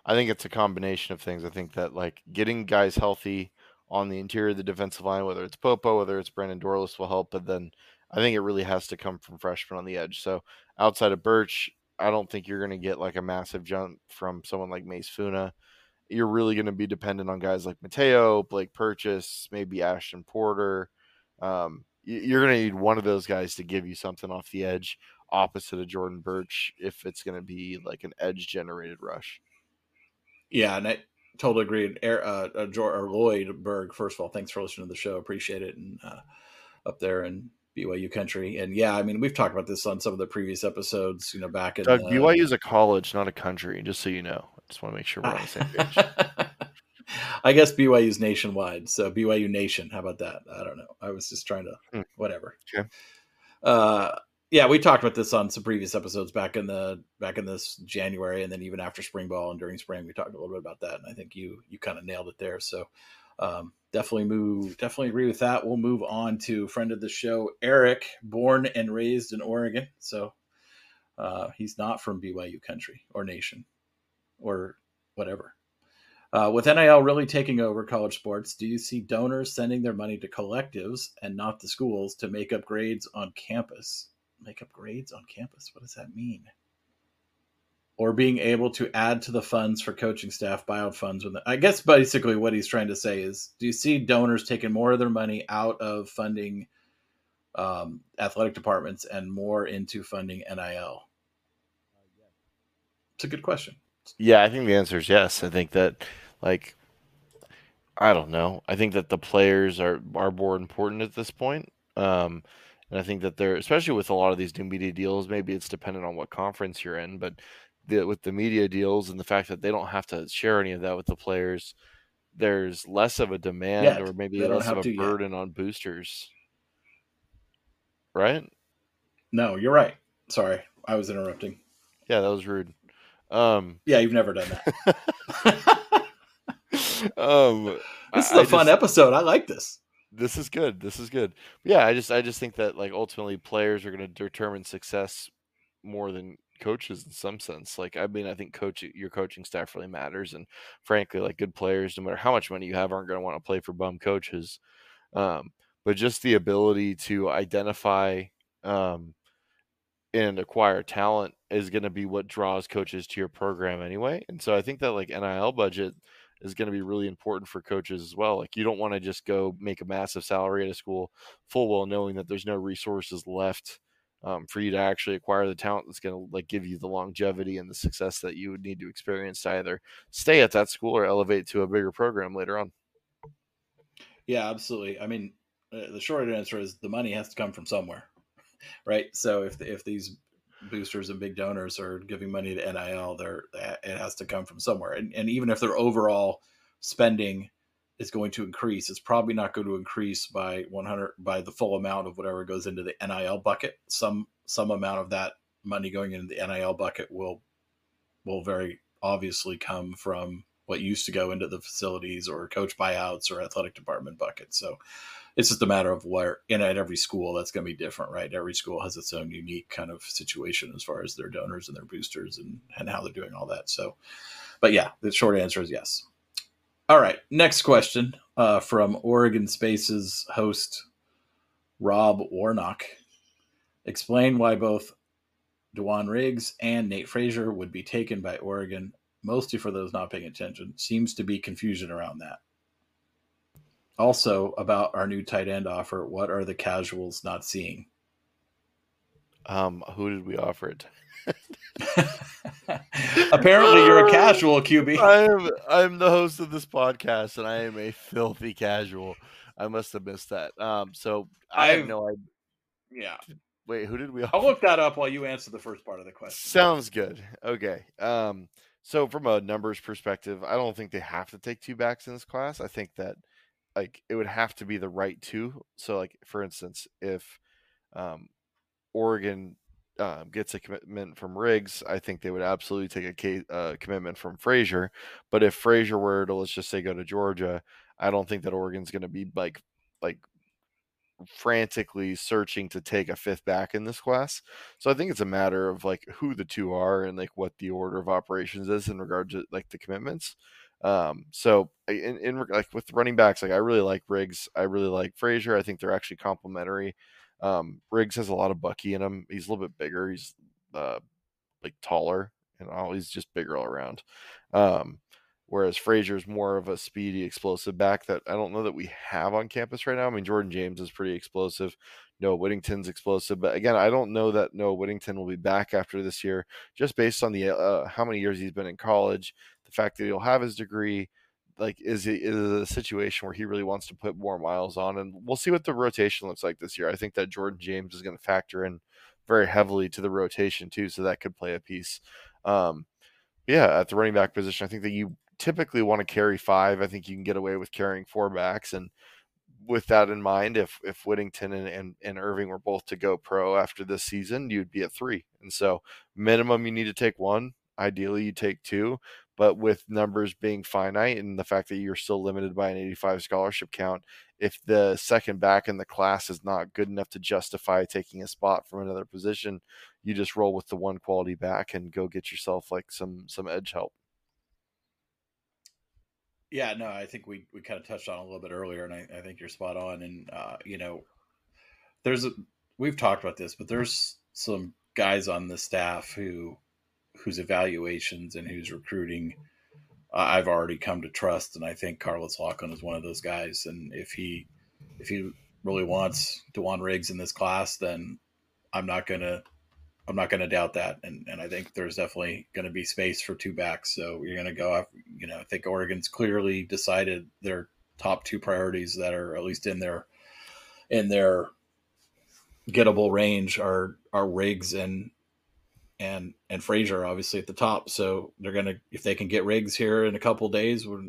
I think it's a combination of things. I think that like getting guys healthy on the interior of the defensive line, whether it's Popo, whether it's Brandon Dorlus, will help. But then I think it really has to come from freshmen on the edge. So outside of Burch, I don't think you're going to get like a massive jump from someone like Mase Funa. You're really going to be dependent on guys like Mateo, Blake Purchase, maybe Ashton Porter. Um, you're going to need one of those guys to give you something off the edge opposite of Jordan Burch if it's going to be like an edge generated rush. Yeah, and I totally agree. Er- Uh, uh, Lloyd Berg, first of all, thanks for listening to the show. Appreciate it. And uh, up there in BYU country. And yeah, I mean, we've talked about this on some of the previous episodes, you know, back in Doug, the, BYU is a college, not a country, just so you know. I just want to make sure we're on the same page. [laughs] I guess BYU's nationwide. So BYU Nation. How about that? I don't know. I was just trying to, Hmm. whatever. Okay. Uh, yeah, we talked about this on some previous episodes back in the back in this January, and then even after spring ball and during spring, we talked a little bit about that. And I think you you kind of nailed it there. So um, definitely move. Definitely agree with that. We'll move on to friend of the show, Eric, born and raised in Oregon. So uh, he's not from BYU country or nation or whatever. Uh, with NIL really taking over college sports, do you see donors sending their money to collectives and not the schools to make up grades on campus? Make up grades on campus? What does that mean? Or being able to add to the funds for coaching staff buyout funds. With I guess basically what he's trying to say is, do you see donors taking more of their money out of funding um, athletic departments and more into funding NIL? It's a good question. Yeah, I think the answer is yes. I think that, like, I don't know. I think that the players are are more important at this point. Um, and I think that they're, especially with a lot of these new media deals, maybe it's dependent on what conference you're in, but the, with the media deals and the fact that they don't have to share any of that with the players, there's less of a demand Yet. or maybe They less of a to yet. burden on boosters. Right? No, you're right. Sorry, I was interrupting. Yeah, that was rude. Um, Yeah, you've never done that. [laughs] um, This is a a fun episode. I like this. This is good. This is good. Yeah, I just I just think that like ultimately players are going to determine success more than coaches in some sense. Like I mean, I think coach your coaching staff really matters, and frankly, like good players, no matter how much money you have, aren't going to want to play for bum coaches. Um, but just the ability to identify um, and acquire talent is going to be what draws coaches to your program anyway. And so I think that like NIL budget is going to be really important for coaches as well. Like you don't want to just go make a massive salary at a school full well knowing that there's no resources left um, for you to actually acquire the talent that's going to like give you the longevity and the success that you would need to experience to either stay at that school or elevate to a bigger program later on. Yeah, absolutely. I mean, uh, the short answer is the money has to come from somewhere, [laughs] right? So if if these boosters and big donors are giving money to NIL, they're it has to come from somewhere. And and even if their overall spending is going to increase, it's probably not going to increase by 100 by the full amount of whatever goes into the NIL bucket. Some some amount of that money going into the NIL bucket will will very obviously come from what used to go into the facilities or coach buyouts or athletic department buckets. So it's just a matter of where in at every school that's going to be different, right? Every school has its own unique kind of situation as far as their donors and their boosters and, and how they're doing all that. So, but yeah, the short answer is yes. All right, next question uh, from Oregon Spaces host Rob Warnock. Explain why both Dewan Riggs and Nate Frazier would be taken by Oregon, mostly for those not paying attention. Seems to be confusion around that. Also, about our new tight end offer, what are the casuals not seeing? Um, who did we offer it? [laughs] Apparently, you're a casual QB. I am I'm the host of this podcast, and I am a filthy casual. I must have missed that. Um, so I have I've- no idea. Yeah. Wait, who did we? I'll [laughs] look that up while you answer the first part of the question. Sounds good. Okay. Um, so from a numbers perspective, I don't think they have to take two backs in this class. I think that like it would have to be the right two. So like for instance, if um, Oregon uh, gets a commitment from Riggs, I think they would absolutely take a ca- uh, commitment from Frazier. But if Frazier were to let's just say go to Georgia, I don't think that Oregon's going to be like like frantically searching to take a fifth back in this class. So I think it's a matter of like who the two are and like what the order of operations is in regard to like the commitments. Um, so in, in like with running backs, like I really like Riggs. I really like Frazier. I think they're actually complementary. Um, Riggs has a lot of Bucky in him. He's a little bit bigger. He's uh, like taller and all. He's just bigger all around. Um, whereas Frazier's more of a speedy, explosive back that I don't know that we have on campus right now. I mean, Jordan James is pretty explosive. Noah Whittington's explosive, but again, I don't know that Noah Whittington will be back after this year, just based on the uh, how many years he's been in college, the fact that he'll have his degree. Like, is it is it a situation where he really wants to put more miles on? And we'll see what the rotation looks like this year. I think that Jordan James is going to factor in very heavily to the rotation too, so that could play a piece. Um, yeah, at the running back position, I think that you typically want to carry five. I think you can get away with carrying four backs. And with that in mind, if if Whittington and, and, and Irving were both to go pro after this season, you'd be at three. And so minimum you need to take one. Ideally you take two. But with numbers being finite and the fact that you're still limited by an 85 scholarship count, if the second back in the class is not good enough to justify taking a spot from another position, you just roll with the one quality back and go get yourself like some some edge help. Yeah, no, I think we we kind of touched on a little bit earlier, and I, I think you're spot on. And uh, you know, there's a we've talked about this, but there's some guys on the staff who whose evaluations and whose recruiting uh, I've already come to trust, and I think Carlos Locklin is one of those guys. And if he if he really wants Da'Juan Riggs in this class, then I'm not gonna I'm not gonna doubt that. And and I think there's definitely gonna be space for two backs. So you're gonna go up. You know, I think Oregon's clearly decided their top two priorities that are at least in their in their gettable range are are Riggs and and and Frazier obviously at the top. So they're gonna if they can get Riggs here in a couple days or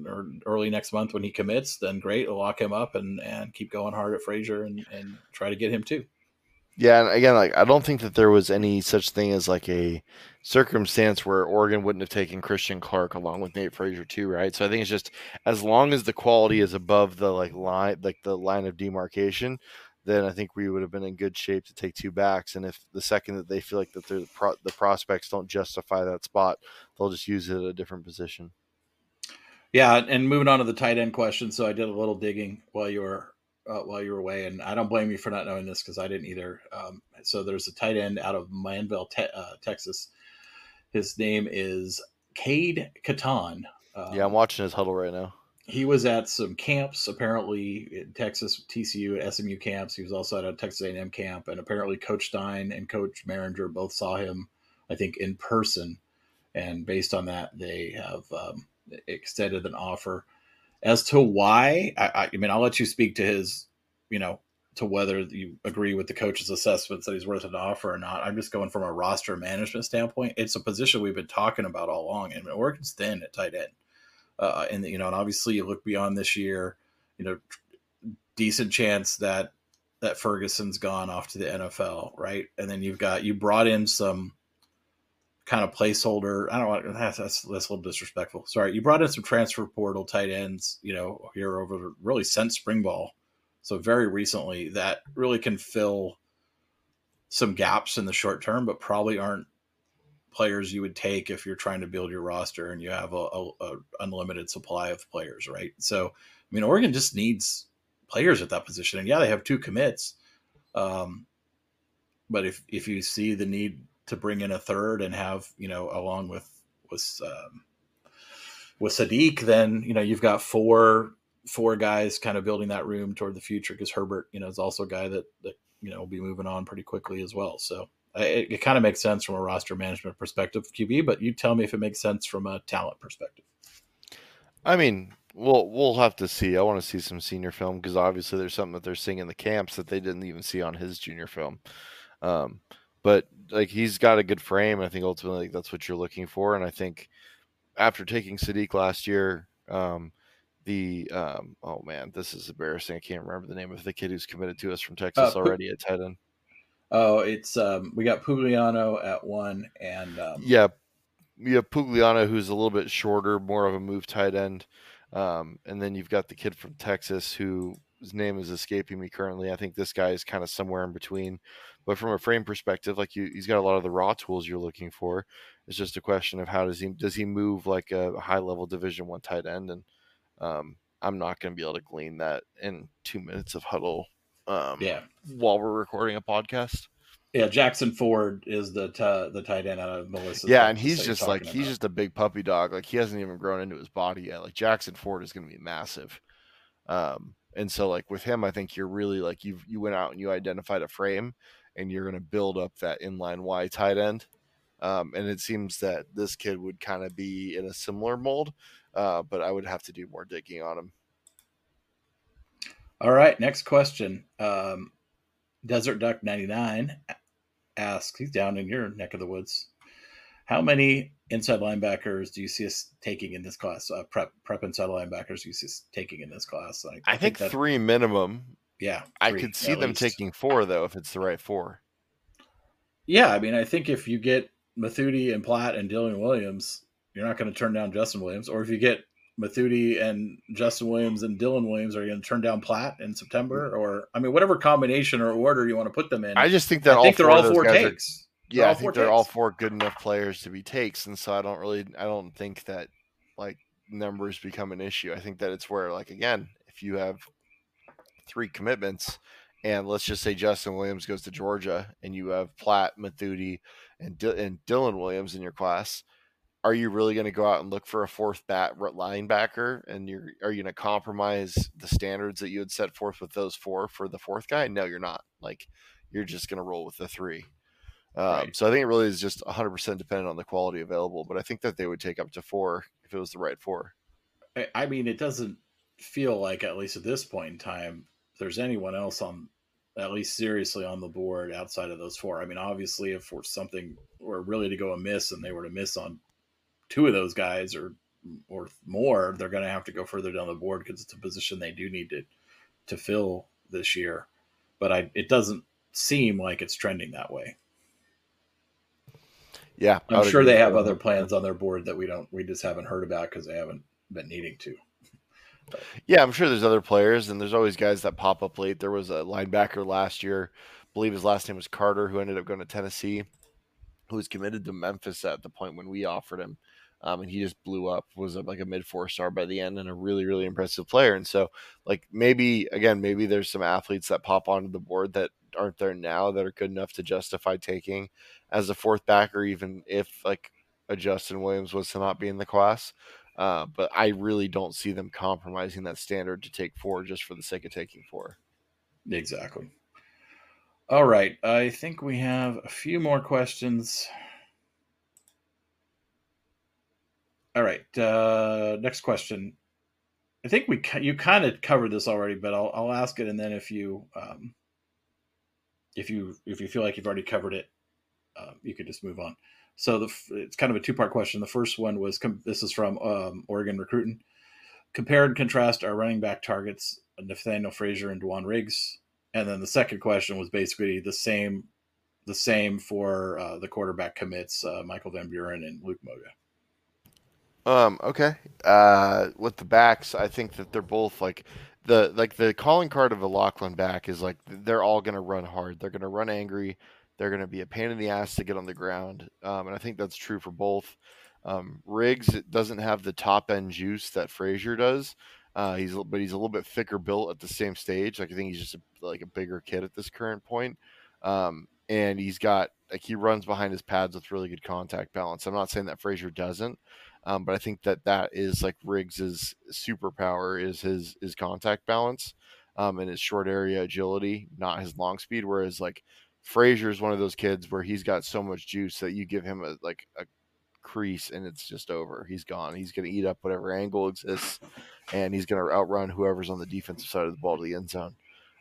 early next month when he commits, then great, lock him up and and keep going hard at Frazier and and try to get him too. Yeah, and again, like I don't think that there was any such thing as like a circumstance where Oregon wouldn't have taken Christian Clark along with Nate Frazier too, right? So I think it's just as long as the quality is above the like line, like the line of demarcation, then I think we would have been in good shape to take two backs. And if the second that they feel like that the pro- the prospects don't justify that spot, they'll just use it at a different position. Yeah, and moving on to the tight end question. So I did a little digging while you were uh, while you were away, and I don't blame you for not knowing this because I didn't either. Um, so there's a tight end out of Manvel, te- uh, Texas. His name is Cade Catan. Um, yeah, I'm watching his huddle right now he was at some camps apparently in Texas, TCU, SMU camps. He was also at a Texas A&M camp, and apparently Coach Stein and Coach Mehringer both saw him, I think, in person. And based on that, they have um, extended an offer. As to why, I, I mean, I'll let you speak to his, you know, to whether you agree with the coach's assessments that he's worth an offer or not. I'm just going from a roster management standpoint. It's a position we've been talking about all along, and Oregon's thin at tight end uh, and you know, and obviously you look beyond this year, you know, decent chance that that Ferguson's gone off to the NFL, right? And then you've got you brought in some kind of placeholder. I don't want that's, that's that's a little disrespectful. Sorry, you brought in some transfer portal tight ends, you know, here over really since spring ball, so very recently that really can fill some gaps in the short term, but probably aren't players you would take if you're trying to build your roster and you have a, a, a, unlimited supply of players, right? So, I mean, Oregon just needs players at that position, and yeah, they have two commits. Um, but if if you see the need to bring in a third and have you know along with with um, with Sadiq, then you know you've got four four guys kind of building that room toward the future because Herbert, you know, is also a guy that that you know will be moving on pretty quickly as well. So it, it kind of makes sense from a roster management perspective, QB. But you tell me if it makes sense from a talent perspective. I mean, we'll we'll have to see. I want to see some senior film because obviously there's something that they're seeing in the camps that they didn't even see on his junior film. Um, but like he's got a good frame. I think ultimately like, that's what you're looking for. And I think after taking Sadiq last year, um, the um, oh man, this is embarrassing. I can't remember the name of the kid who's committed to us from Texas uh, already at tight end. Oh, it's um, we got Pugliano at one, and um, yeah, have Pugliano who's a little bit shorter, more of a move tight end, um, and then you've got the kid from Texas who his name is escaping me currently. I think this guy is kind of somewhere in between, but from a frame perspective, like you, he's got a lot of the raw tools you're looking for. It's just a question of how does he does he move like a high level Division One tight end, and um, I'm not going to be able to glean that in two minutes of huddle um, yeah. While we're recording a podcast. Yeah, Jackson Ford is the t- the tight end out of Melissa. Yeah, and he's just like he's just a big puppy dog. Like he hasn't even grown into his body yet. Like Jackson Ford is going to be massive. Um, and so like with him, I think you're really like you you went out and you identified a frame, and you're going to build up that inline Y tight end. Um, and it seems that this kid would kind of be in a similar mold, uh, but I would have to do more digging on him. All right, next question. Um, Desert Duck ninety nine asks, he's down in your neck of the woods. How many inside linebackers do you see us taking in this class? Uh, prep prep inside linebackers do you see us taking in this class? I, I, I think, think that, three minimum. Yeah, I could see them least. taking four though if it's the right four. Yeah, I mean, I think if you get Mothudi and Platt and Dylan Williams, you're not going to turn down Justin Williams. Or if you get Mothudi and Justin Williams and Dylan Williams are going to turn down Platt in September, mm. or I mean, whatever combination or order you want to put them in. I just think that I all think they're all four takes. Are, yeah, I think they're takes. all four good enough players to be takes, and so I don't really, I don't think that like numbers become an issue. I think that it's where, like, again, if you have three commitments, and let's just say Justin Williams goes to Georgia, and you have Platt, Mothudi, and D- and Dylan Williams in your class, are you really going to go out and look for a fourth bat linebacker? And you're are you going to compromise the standards that you had set forth with those four for the fourth guy? No, you're not. Like you're just going to roll with the three. Um, right. So I think it really is just 100% dependent on the quality available. But I think that they would take up to four if it was the right four. I mean, it doesn't feel like, at least at this point in time, there's anyone else on at least seriously on the board outside of those four. I mean, obviously, if we're something were really to go amiss and they were to miss on two of those guys or or more, they're going to have to go further down the board because it's a position they do need to to fill this year. But I, it doesn't seem like it's trending that way. Yeah, I'm sure they have other plans on their board that we don't, we just haven't heard about because they haven't been needing to. But. Yeah, I'm sure there's other players, and there's always guys that pop up late. There was a linebacker last year, I believe his last name was Carter, who ended up going to Tennessee, who was committed to Memphis at the point when we offered him um, and he just blew up. Was like a mid four star by the end, and a really really impressive player. And so, like maybe again, maybe there's some athletes that pop onto the board that aren't there now that are good enough to justify taking as a fourth backer, even if like a Justin Williams was to not be in the class. Uh, but I really don't see them compromising that standard to take four just for the sake of taking four. Exactly. All right. I think we have a few more questions. All right. Uh, next question. I think we you kind of covered this already, but I'll I'll ask it, and then if you um, if you if you feel like you've already covered it, uh, you could just move on. So the it's kind of a two part question. The first one was this is from um, Oregon Recruiting. Compare and contrast our running back targets, Nathaniel Frazier and Da'Wan Riggs, and then the second question was basically the same the same for uh, the quarterback commits, uh, Michael Van Buren and Luke Moga. Um, okay. Uh, with the backs, I think that they're both like the like the calling card of a Locklin back is like they're all to run hard. They're to run angry. They're to be a pain in the ass to get on the ground. Um, and I think that's true for both. Um, Riggs doesn't have the top end juice that Frazier does. Uh, he's but he's a little bit thicker built at the same stage. Like I think he's just a, like a bigger kid at this current point. Um, and he's got like he runs behind his pads with really good contact balance. I'm not saying that Frazier doesn't, um, but I think that that is like Riggs's superpower is his his contact balance um, and his short area agility, not his long speed. Whereas like Frazier is one of those kids where he's got so much juice that you give him a like a crease and it's just over. He's gone. He's going to eat up whatever angle exists, and he's going to outrun whoever's on the defensive side of the ball to the end zone.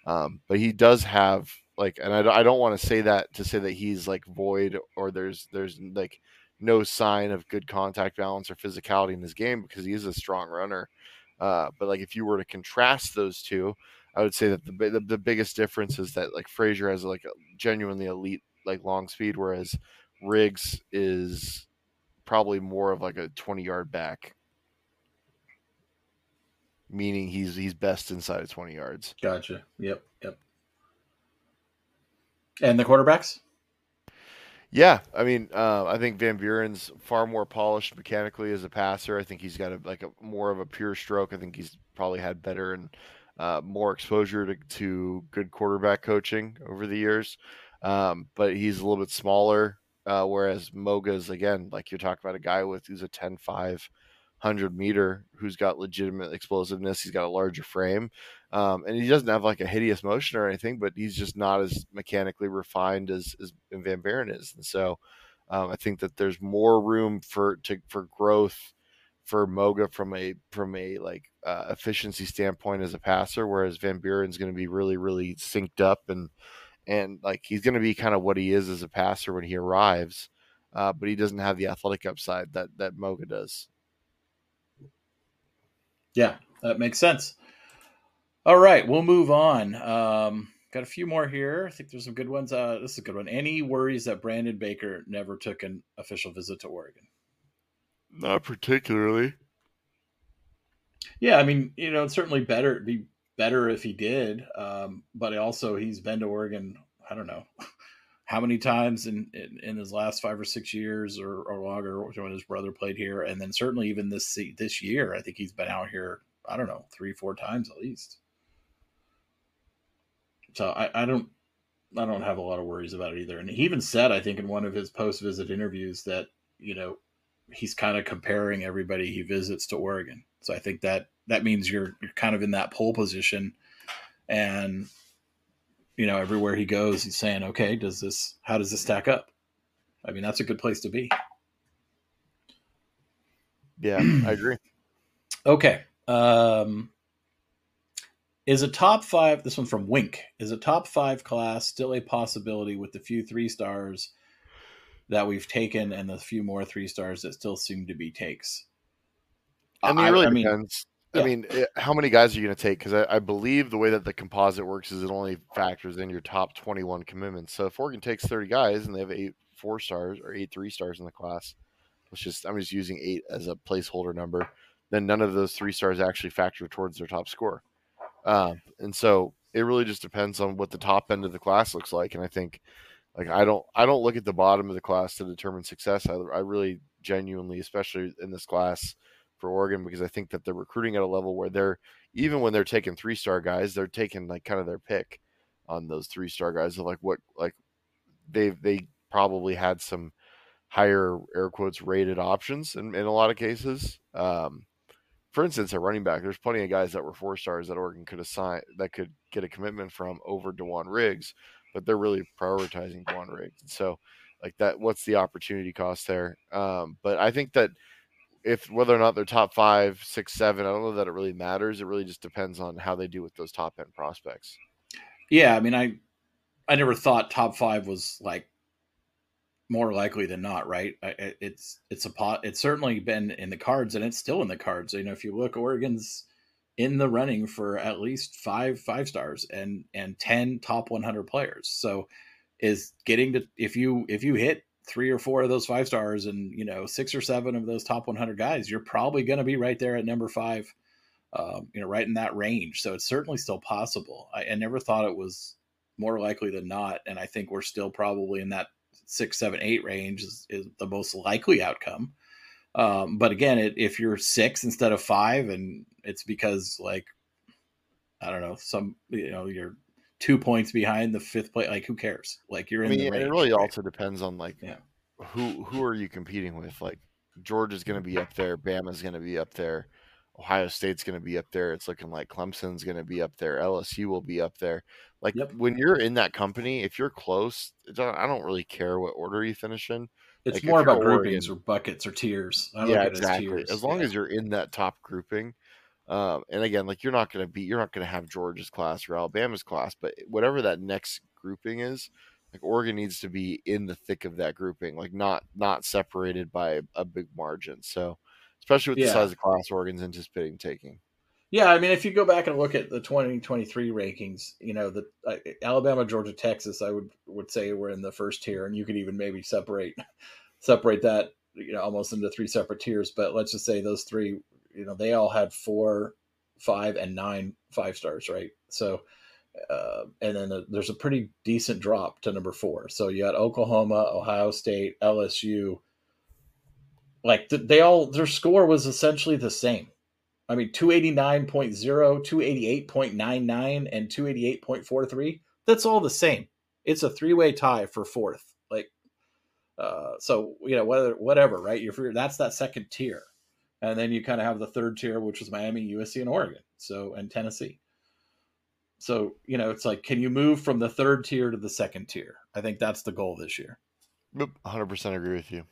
Um, but he does have like, and I, I don't want to say that to say that he's like void or there's there's like no sign of good contact balance or physicality in his game because he is a strong runner. Uh, but like if you were to contrast those two, I would say that the, the, the biggest difference is that like Frazier has like a genuinely elite like long speed, whereas Riggs is probably more of like a twenty yard back, meaning he's he's best inside of twenty yards. Gotcha. Yep. Yep. And the quarterbacks. Yeah, I mean, uh, I think Van Buren's far more polished mechanically as a passer. I think he's got a, like a more of a pure stroke. I think he's probably had better and uh, more exposure to, to good quarterback coaching over the years. Um, but he's a little bit smaller. Uh, whereas Moga's again, like you're talking about a guy with who's a 10 5 100 meter who's got legitimate explosiveness. He's got a larger frame. Um, and he doesn't have like a hideous motion or anything, but he's just not as mechanically refined as, as Van Buren is. And so um, I think that there's more room for to for growth for Moga from a from a like uh, efficiency standpoint as a passer, whereas Van Buren's going to be really really synced up and and like he's going to be kind of what he is as a passer when he arrives, uh, but he doesn't have the athletic upside that that Moga does. Yeah, that makes sense. All right, we'll move on. Um, got a few more here. I think there's some good ones. Uh, this is a good one. Any worries that Brandon Baker never took an official visit to Oregon? Not particularly. Yeah, I mean, you know, it's certainly better It'd be better if he did. Um, but also, he's been to Oregon. I don't know how many times in, in, in his last five or six years or, or longer when his brother played here, and then certainly even this this year, I think he's been out here. I don't know three four times at least. So I, I don't I don't have a lot of worries about it either. And he even said, I think, in one of his post visit interviews that you know he's kind of comparing everybody he visits to Oregon. So I think that that means you're you're kind of in that pole position, and you know everywhere he goes, he's saying, okay, does this how does this stack up? I mean, that's a good place to be. Yeah, [clears throat] I agree. Okay. Um, is a top five, this one from Wink, is a top five class still a possibility with the few three stars that we've taken and the few more three stars that still seem to be takes? I mean, it really I mean, depends. Yeah. I mean, how many guys are you going to take? Because I, I believe the way that the composite works is it only factors in your top 21 commitments. So if Oregon takes 30 guys and they have eight four stars or eight three stars in the class, let's just, I'm just using eight as a placeholder number, then none of those three stars actually factor towards their top score. Um, and so it really just depends on what the top end of the class looks like. And I think, like, I don't, I don't look at the bottom of the class to determine success. I, I really genuinely, especially in this class, for Oregon because I think that they're recruiting at a level where they're even when they're taking three star guys, they're taking like kind of their pick on those three star guys of like what like they they probably had some higher air quotes rated options in, in a lot of cases. Um, for instance, at running back, there's plenty of guys that were four stars that Oregon could assign that could get a commitment from over Dewan Riggs, but they're really prioritizing Dewan Riggs. So, like that, what's the opportunity cost there? Um, but I think that if whether or not they're top five, six, seven, I don't know that it really matters. It really just depends on how they do with those top end prospects. Yeah, I mean, I I never thought top five was like more likely than not, right? It's it's a pot. It's certainly been in the cards, and it's still in the cards. You know, if you look, Oregon's in the running for at least five five stars and and ten top 100 players. So, is getting to if you if you hit three or four of those five stars and you know six or seven of those top 100 guys, you're probably going to be right there at number five. Um, you know, right in that range. So it's certainly still possible. I, I never thought it was more likely than not, and I think we're still probably in that six, seven, eight range is, is the most likely outcome. Um, but again, it, if you're six instead of five, and it's because like I don't know, some you know you're two points behind the fifth place. Like who cares? Like you're in. I mean, range. it really right? also depends on like Yeah. who who are you competing with? Like Georgia's going to be up there, Bama's going to be up there, Ohio State's going to be up there. It's looking like Clemson's going to be up there, LSU will be up there. Like when you're in that company, if you're close, I don't really care what order you finish in. It's Like, more about groupings or buckets or tiers. Yeah, at as exactly. tiers. As long Yeah. as you're in that top grouping, um, and again, like you're not going to be, you're not going to have Georgia's class or Alabama's class, but whatever that next grouping is, like Oregon needs to be in the thick of that grouping, like not not separated by a big margin. So, especially with the size of class Oregon's anticipating taking. Yeah, I mean, if you go back and look at the 2023 rankings, you know, the uh, Alabama, Georgia, Texas, I would would say we're in the first tier, and you could even maybe separate [laughs] separate that, you know, almost into three separate tiers. But let's just say those three, you know, they all had four, five, and nine five stars, right? So, uh, and then uh there's a pretty decent drop to number four. So you had Oklahoma, Ohio State, LSU. Like th- they all, their score was essentially the same. I mean, 289.0, 288.99, and 288.43. That's all the same. It's a three way tie for fourth. Like, uh, so, you know, whether, whatever, right? You're, that's that second tier. And then you kind of have the third tier, which was Miami, USC, and Oregon. So, and Tennessee. So, you know, it's like, can you move from the third tier to the second tier? I think that's the goal this year. 100% agree with you.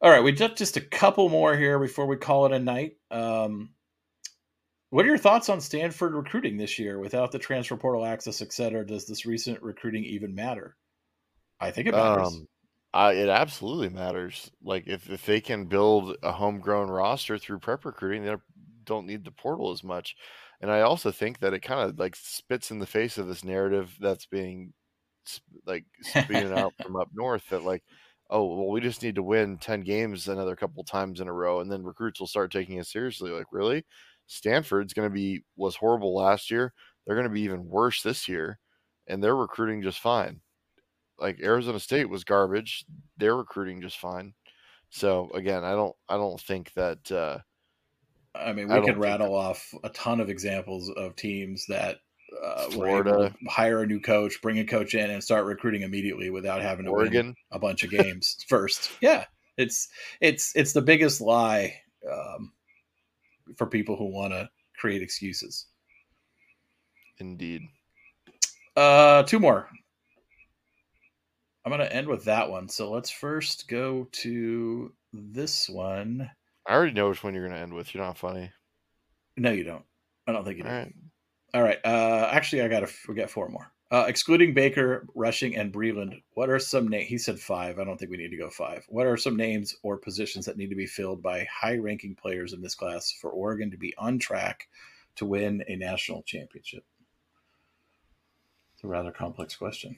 All right, we just just a couple more here before we call it a night. Um, what are your thoughts on Stanford recruiting this year without the transfer portal access, et cetera? Does this recent recruiting even matter? I think it matters. Um, I, it absolutely matters. Like if, if they can build a homegrown roster through prep recruiting, they don't need the portal as much. And I also think that it kind of like spits in the face of this narrative that's being like spewing out [laughs] from up north that like, oh well, we just need to win ten games another couple times in a row, and then recruits will start taking it seriously. Like really, Stanford's going to be was horrible last year. They're going to be even worse this year, and they're recruiting just fine. Like Arizona State was garbage. They're recruiting just fine. So again, I don't I don't think that uh I mean, we could think rattle off a ton of examples of teams that uh, were Florida. hire a new coach, bring a coach in, and start recruiting immediately without having to win a bunch of games [laughs] first. Yeah, it's it's it's the biggest lie um, for people who want to create excuses. Indeed. Uh, two more. I'm going to end with that one. So let's first go to this one. I already know which one you're gonna end with. You're not funny. No, you don't. I don't think you do. All right. All right. Uh, actually, I got to we got four more. Uh, excluding Baker, Rushing, and Breland, what are some names? He said five. I don't think we need to go five. What are some names or positions that need to be filled by high-ranking players in this class for Oregon to be on track to win a national championship? It's a rather complex question.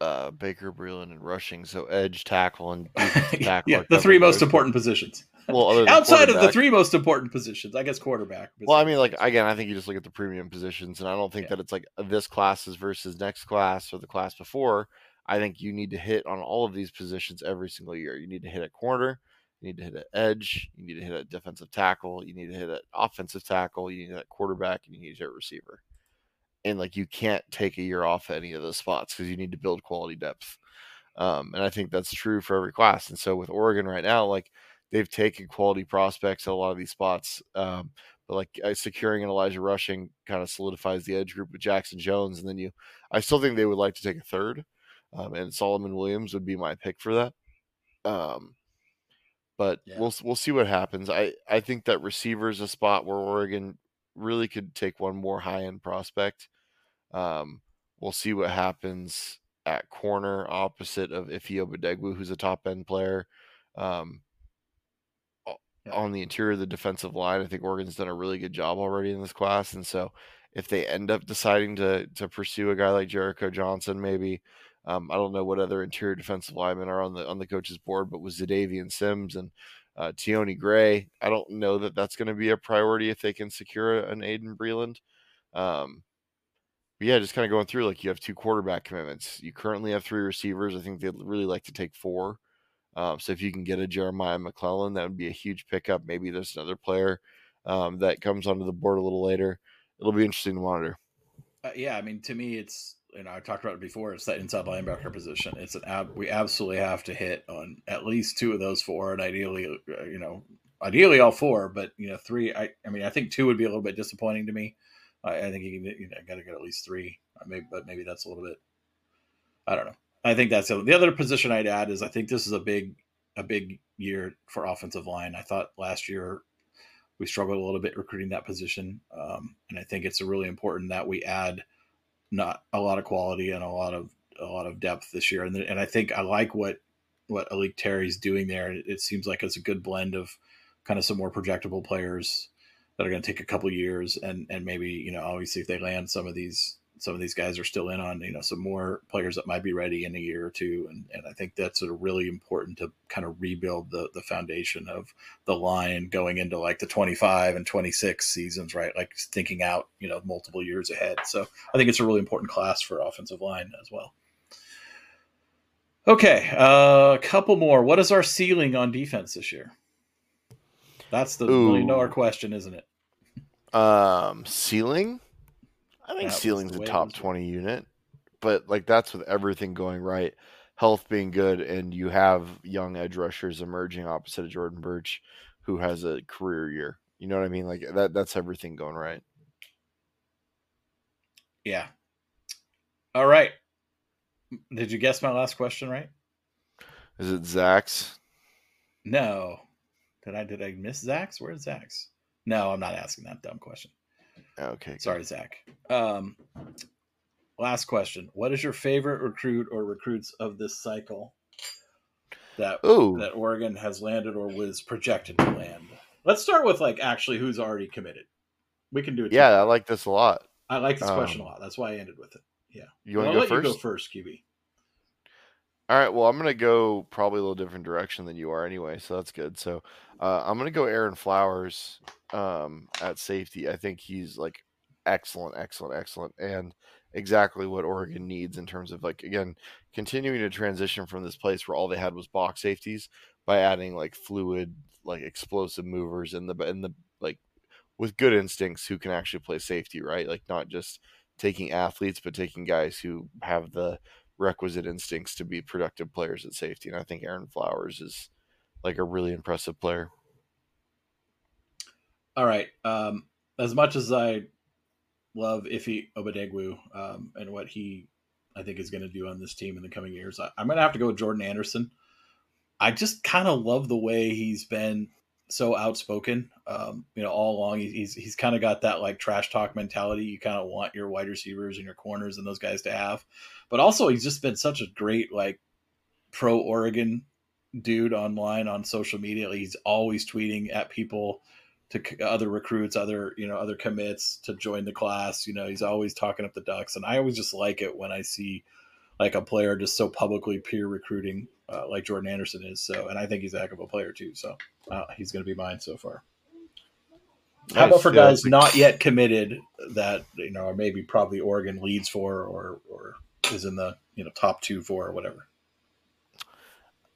Uh, Baker, Breland, and rushing. So edge, tackle, and [laughs] tackle. yeah, the three most those. important positions. [laughs] Well, other than Outside of the three most important positions, I guess quarterback. Well, I mean, like again, I think you just look at the premium positions, and I don't think that it's like this class is versus next class or the class before. I think you need to hit on all of these positions every single year. You need to hit at corner, you need to hit at edge, you need to hit at defensive tackle, you need to hit at offensive tackle, you need to hit at quarterback, and you need to hit receiver. And like you can't take a year off at any of those spots because you need to build quality depth. Um, and I think that's true for every class. And so with Oregon right now, like they've taken quality prospects at a lot of these spots. Um, but like uh, securing an Elijah Rushing kind of solidifies the edge group with Jackson Jones, and then you, I still think they would like to take a third, um, and Solomon Williams would be my pick for that. Um, but we'll we'll see what happens. I I think that receiver is a spot where Oregon really could take one more high end prospect. Um, we'll see what happens at corner opposite of Ifeoma Badegwu, who's a top end player. Um, on the interior of the defensive line, I think Oregon's done a really good job already in this class. And so if they end up deciding to to pursue a guy like Jericho Johnson, maybe um, I don't know what other interior defensive linemen are on the on the coach's board, but with Zadavian Sims and uh, Gray, I don't know that that's going to be a priority if they can secure an Aiden Breland. Um, but yeah, just kind of going through like you have two quarterback commitments. You currently have three receivers. I think they'd really like to take four. Um, so if you can get a Jeremiah McClellan, that would be a huge pickup. Maybe there's another player um, that comes onto the board a little later. It'll be interesting to monitor. Uh, yeah, I mean, to me, it's you know I talked about it before. It's that inside linebacker position. It's an ab- we absolutely have to hit on at least two of those four, and ideally, uh, you know, ideally all four. But you know, three. I I mean, I think two would be a little bit disappointing to me. I, I think you can you know got to get at least three. Uh, Maybe, but maybe that's a little bit. I don't know. I think that's the other position I'd add is I think this is a big a big year for offensive line. I thought last year we struggled a little bit recruiting that position, um, and I think it's really important that we add not a lot of quality and a lot of a lot of depth this year. And and I think I like what what A'lique Terry's doing there. It, seems like it's a good blend of kind of some more projectable players that are going to take a couple years, and and maybe you know obviously if they land some of these some of these guys are still in on you know some more players that might be ready in a year or two. And, and i think that's sort of really important to kind of rebuild the the foundation of the line going into like the 25 and 26 seasons right? Like thinking out you know multiple years ahead. So i think it's a really important class for offensive line as well. Okay uh, a couple more. What is our ceiling on defense this year? That's the million dollar question isn't it? Um, ceiling. I think That ceiling's a top was twenty unit, but like that's with everything going right, health being good, and you have young edge rushers emerging opposite of Jordan Burch, who has a career year. You know what I mean? Like that. That's everything going right. Yeah. All right. Did you guess my last question right? Is it Zach's? No. Did I did I miss Zach's? Where's Zach's? No, I'm not asking that dumb question. Okay. Sorry, Zach. Um, last question. What is your favorite recruit or recruits of this cycle that Ooh. that Oregon has landed or was projected to land? Let's start with like actually who's already committed. We can do it. Yeah, I like this a lot. I like this question a Um, lot. That's why I ended with it. Yeah. You wanna I'll go let You go first? first, QB. All right. Well, I'm gonna go probably a little different direction than you are anyway, so that's good. So uh, I'm gonna go Aaron Flowers um, at safety. I think he's like excellent, excellent, excellent, and exactly what Oregon needs in terms of like again continuing to transition from this place where all they had was box safeties by adding like fluid, like explosive movers in the in the like with good instincts who can actually play safety, right? Like not just taking athletes, but taking guys who have the requisite instincts to be productive players at safety. And I think Aaron Flowers is like a really impressive player. All right. Um, as much as I love Ife Obadegwu um, and what he, I think, is going to do on this team in the coming years, I, I'm going to have to go with Jordan Anderson. I just kind of love the way he's been so outspoken. Um, you know, all along he's he's kind of got that like trash talk mentality. You kind of want your wide receivers and your corners and those guys to have, but also he's just been such a great like pro Oregon dude online on social media. He's always tweeting at people to other recruits, other you know other commits to join the class. You know, he's always talking up the Ducks, and I always just like it when I see like a player just so publicly peer recruiting uh, like Jordan Anderson is. So, and I think he's a heck of a player too. So, uh, he's going to be mine so far. How about for guys not yet committed that you know, or maybe probably Oregon leads for, or or is in the you know top two for, or whatever.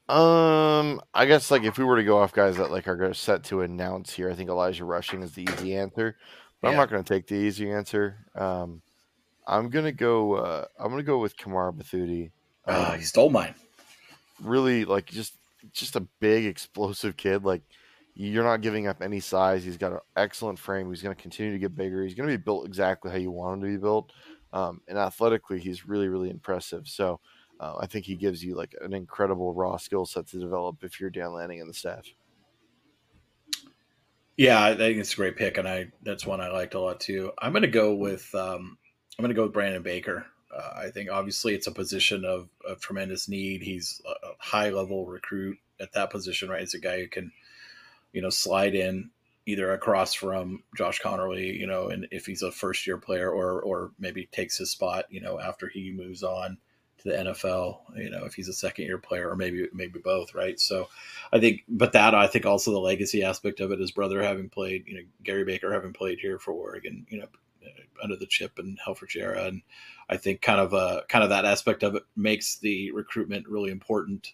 Um, I guess like if we were to go off guys that like are set to announce here, I think Elijah Rushing is the easy answer, but yeah. I'm not going to take the easy answer. Um, I'm gonna go. Uh, I'm gonna go with Kamara Mothudi. Um, he stole mine. Really, like just just a big explosive kid. Like you're not giving up any size. He's got an excellent frame. He's going to continue to get bigger. He's going to be built exactly how you want him to be built. Um, and athletically, he's really really impressive. So uh, I think he gives you like an incredible raw skill set to develop if you're Dan Lanning and the staff. Yeah, I think it's a great pick, and I that's one I liked a lot too. I'm going to go with um, I'm going to go with Brandon Baker. Uh, I think obviously it's a position of, of tremendous need. He's a high level recruit at that position, right? It's a guy who can, you know, slide in either across from Josh Conerly, you know, and if he's a first year player, or or maybe takes his spot, you know, after he moves on to the NFL, you know, if he's a second year player, or maybe maybe both, right? So, I think, but that I think also the legacy aspect of it, his brother having played, you know, Gary Baker having played here for Oregon, you know, under the chip and Helfrich and I think kind of uh kind of that aspect of it makes the recruitment really important.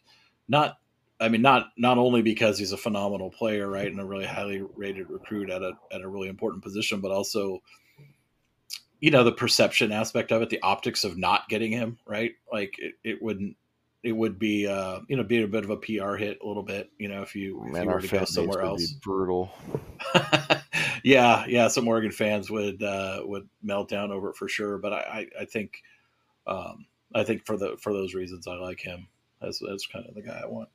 Not, I mean, not not only because he's a phenomenal player, right, and a really highly rated recruit at a at a really important position, but also, you know, the perception aspect of it, the optics of not getting him, right? Like it, it wouldn't it would be uh, you know be a bit of a PR hit a little bit you know if you if Man, you were to go somewhere else brutal [laughs] yeah yeah some Oregon fans would uh, would melt down over it for sure but I I, I think um, I think for the for those reasons I like him as as kind of the guy I want.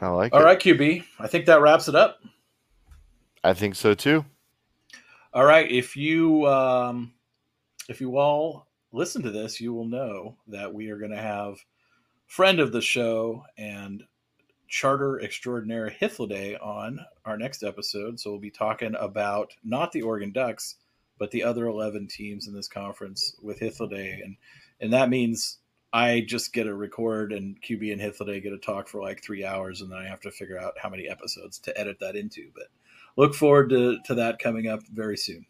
I like. All it. right, QB. I think that wraps it up. I think so too. All right, if you um, if you all listen to this, you will know that we are going to have friend of the show and charter extraordinaire Hythloday on our next episode. So we'll be talking about not the Oregon Ducks, but the other 11 teams in this conference with Hythloday. And, and that means I just get a record and QB and Hythloday get to talk for like three hours. And then I have to figure out how many episodes to edit that into. But look forward to, to that coming up very soon.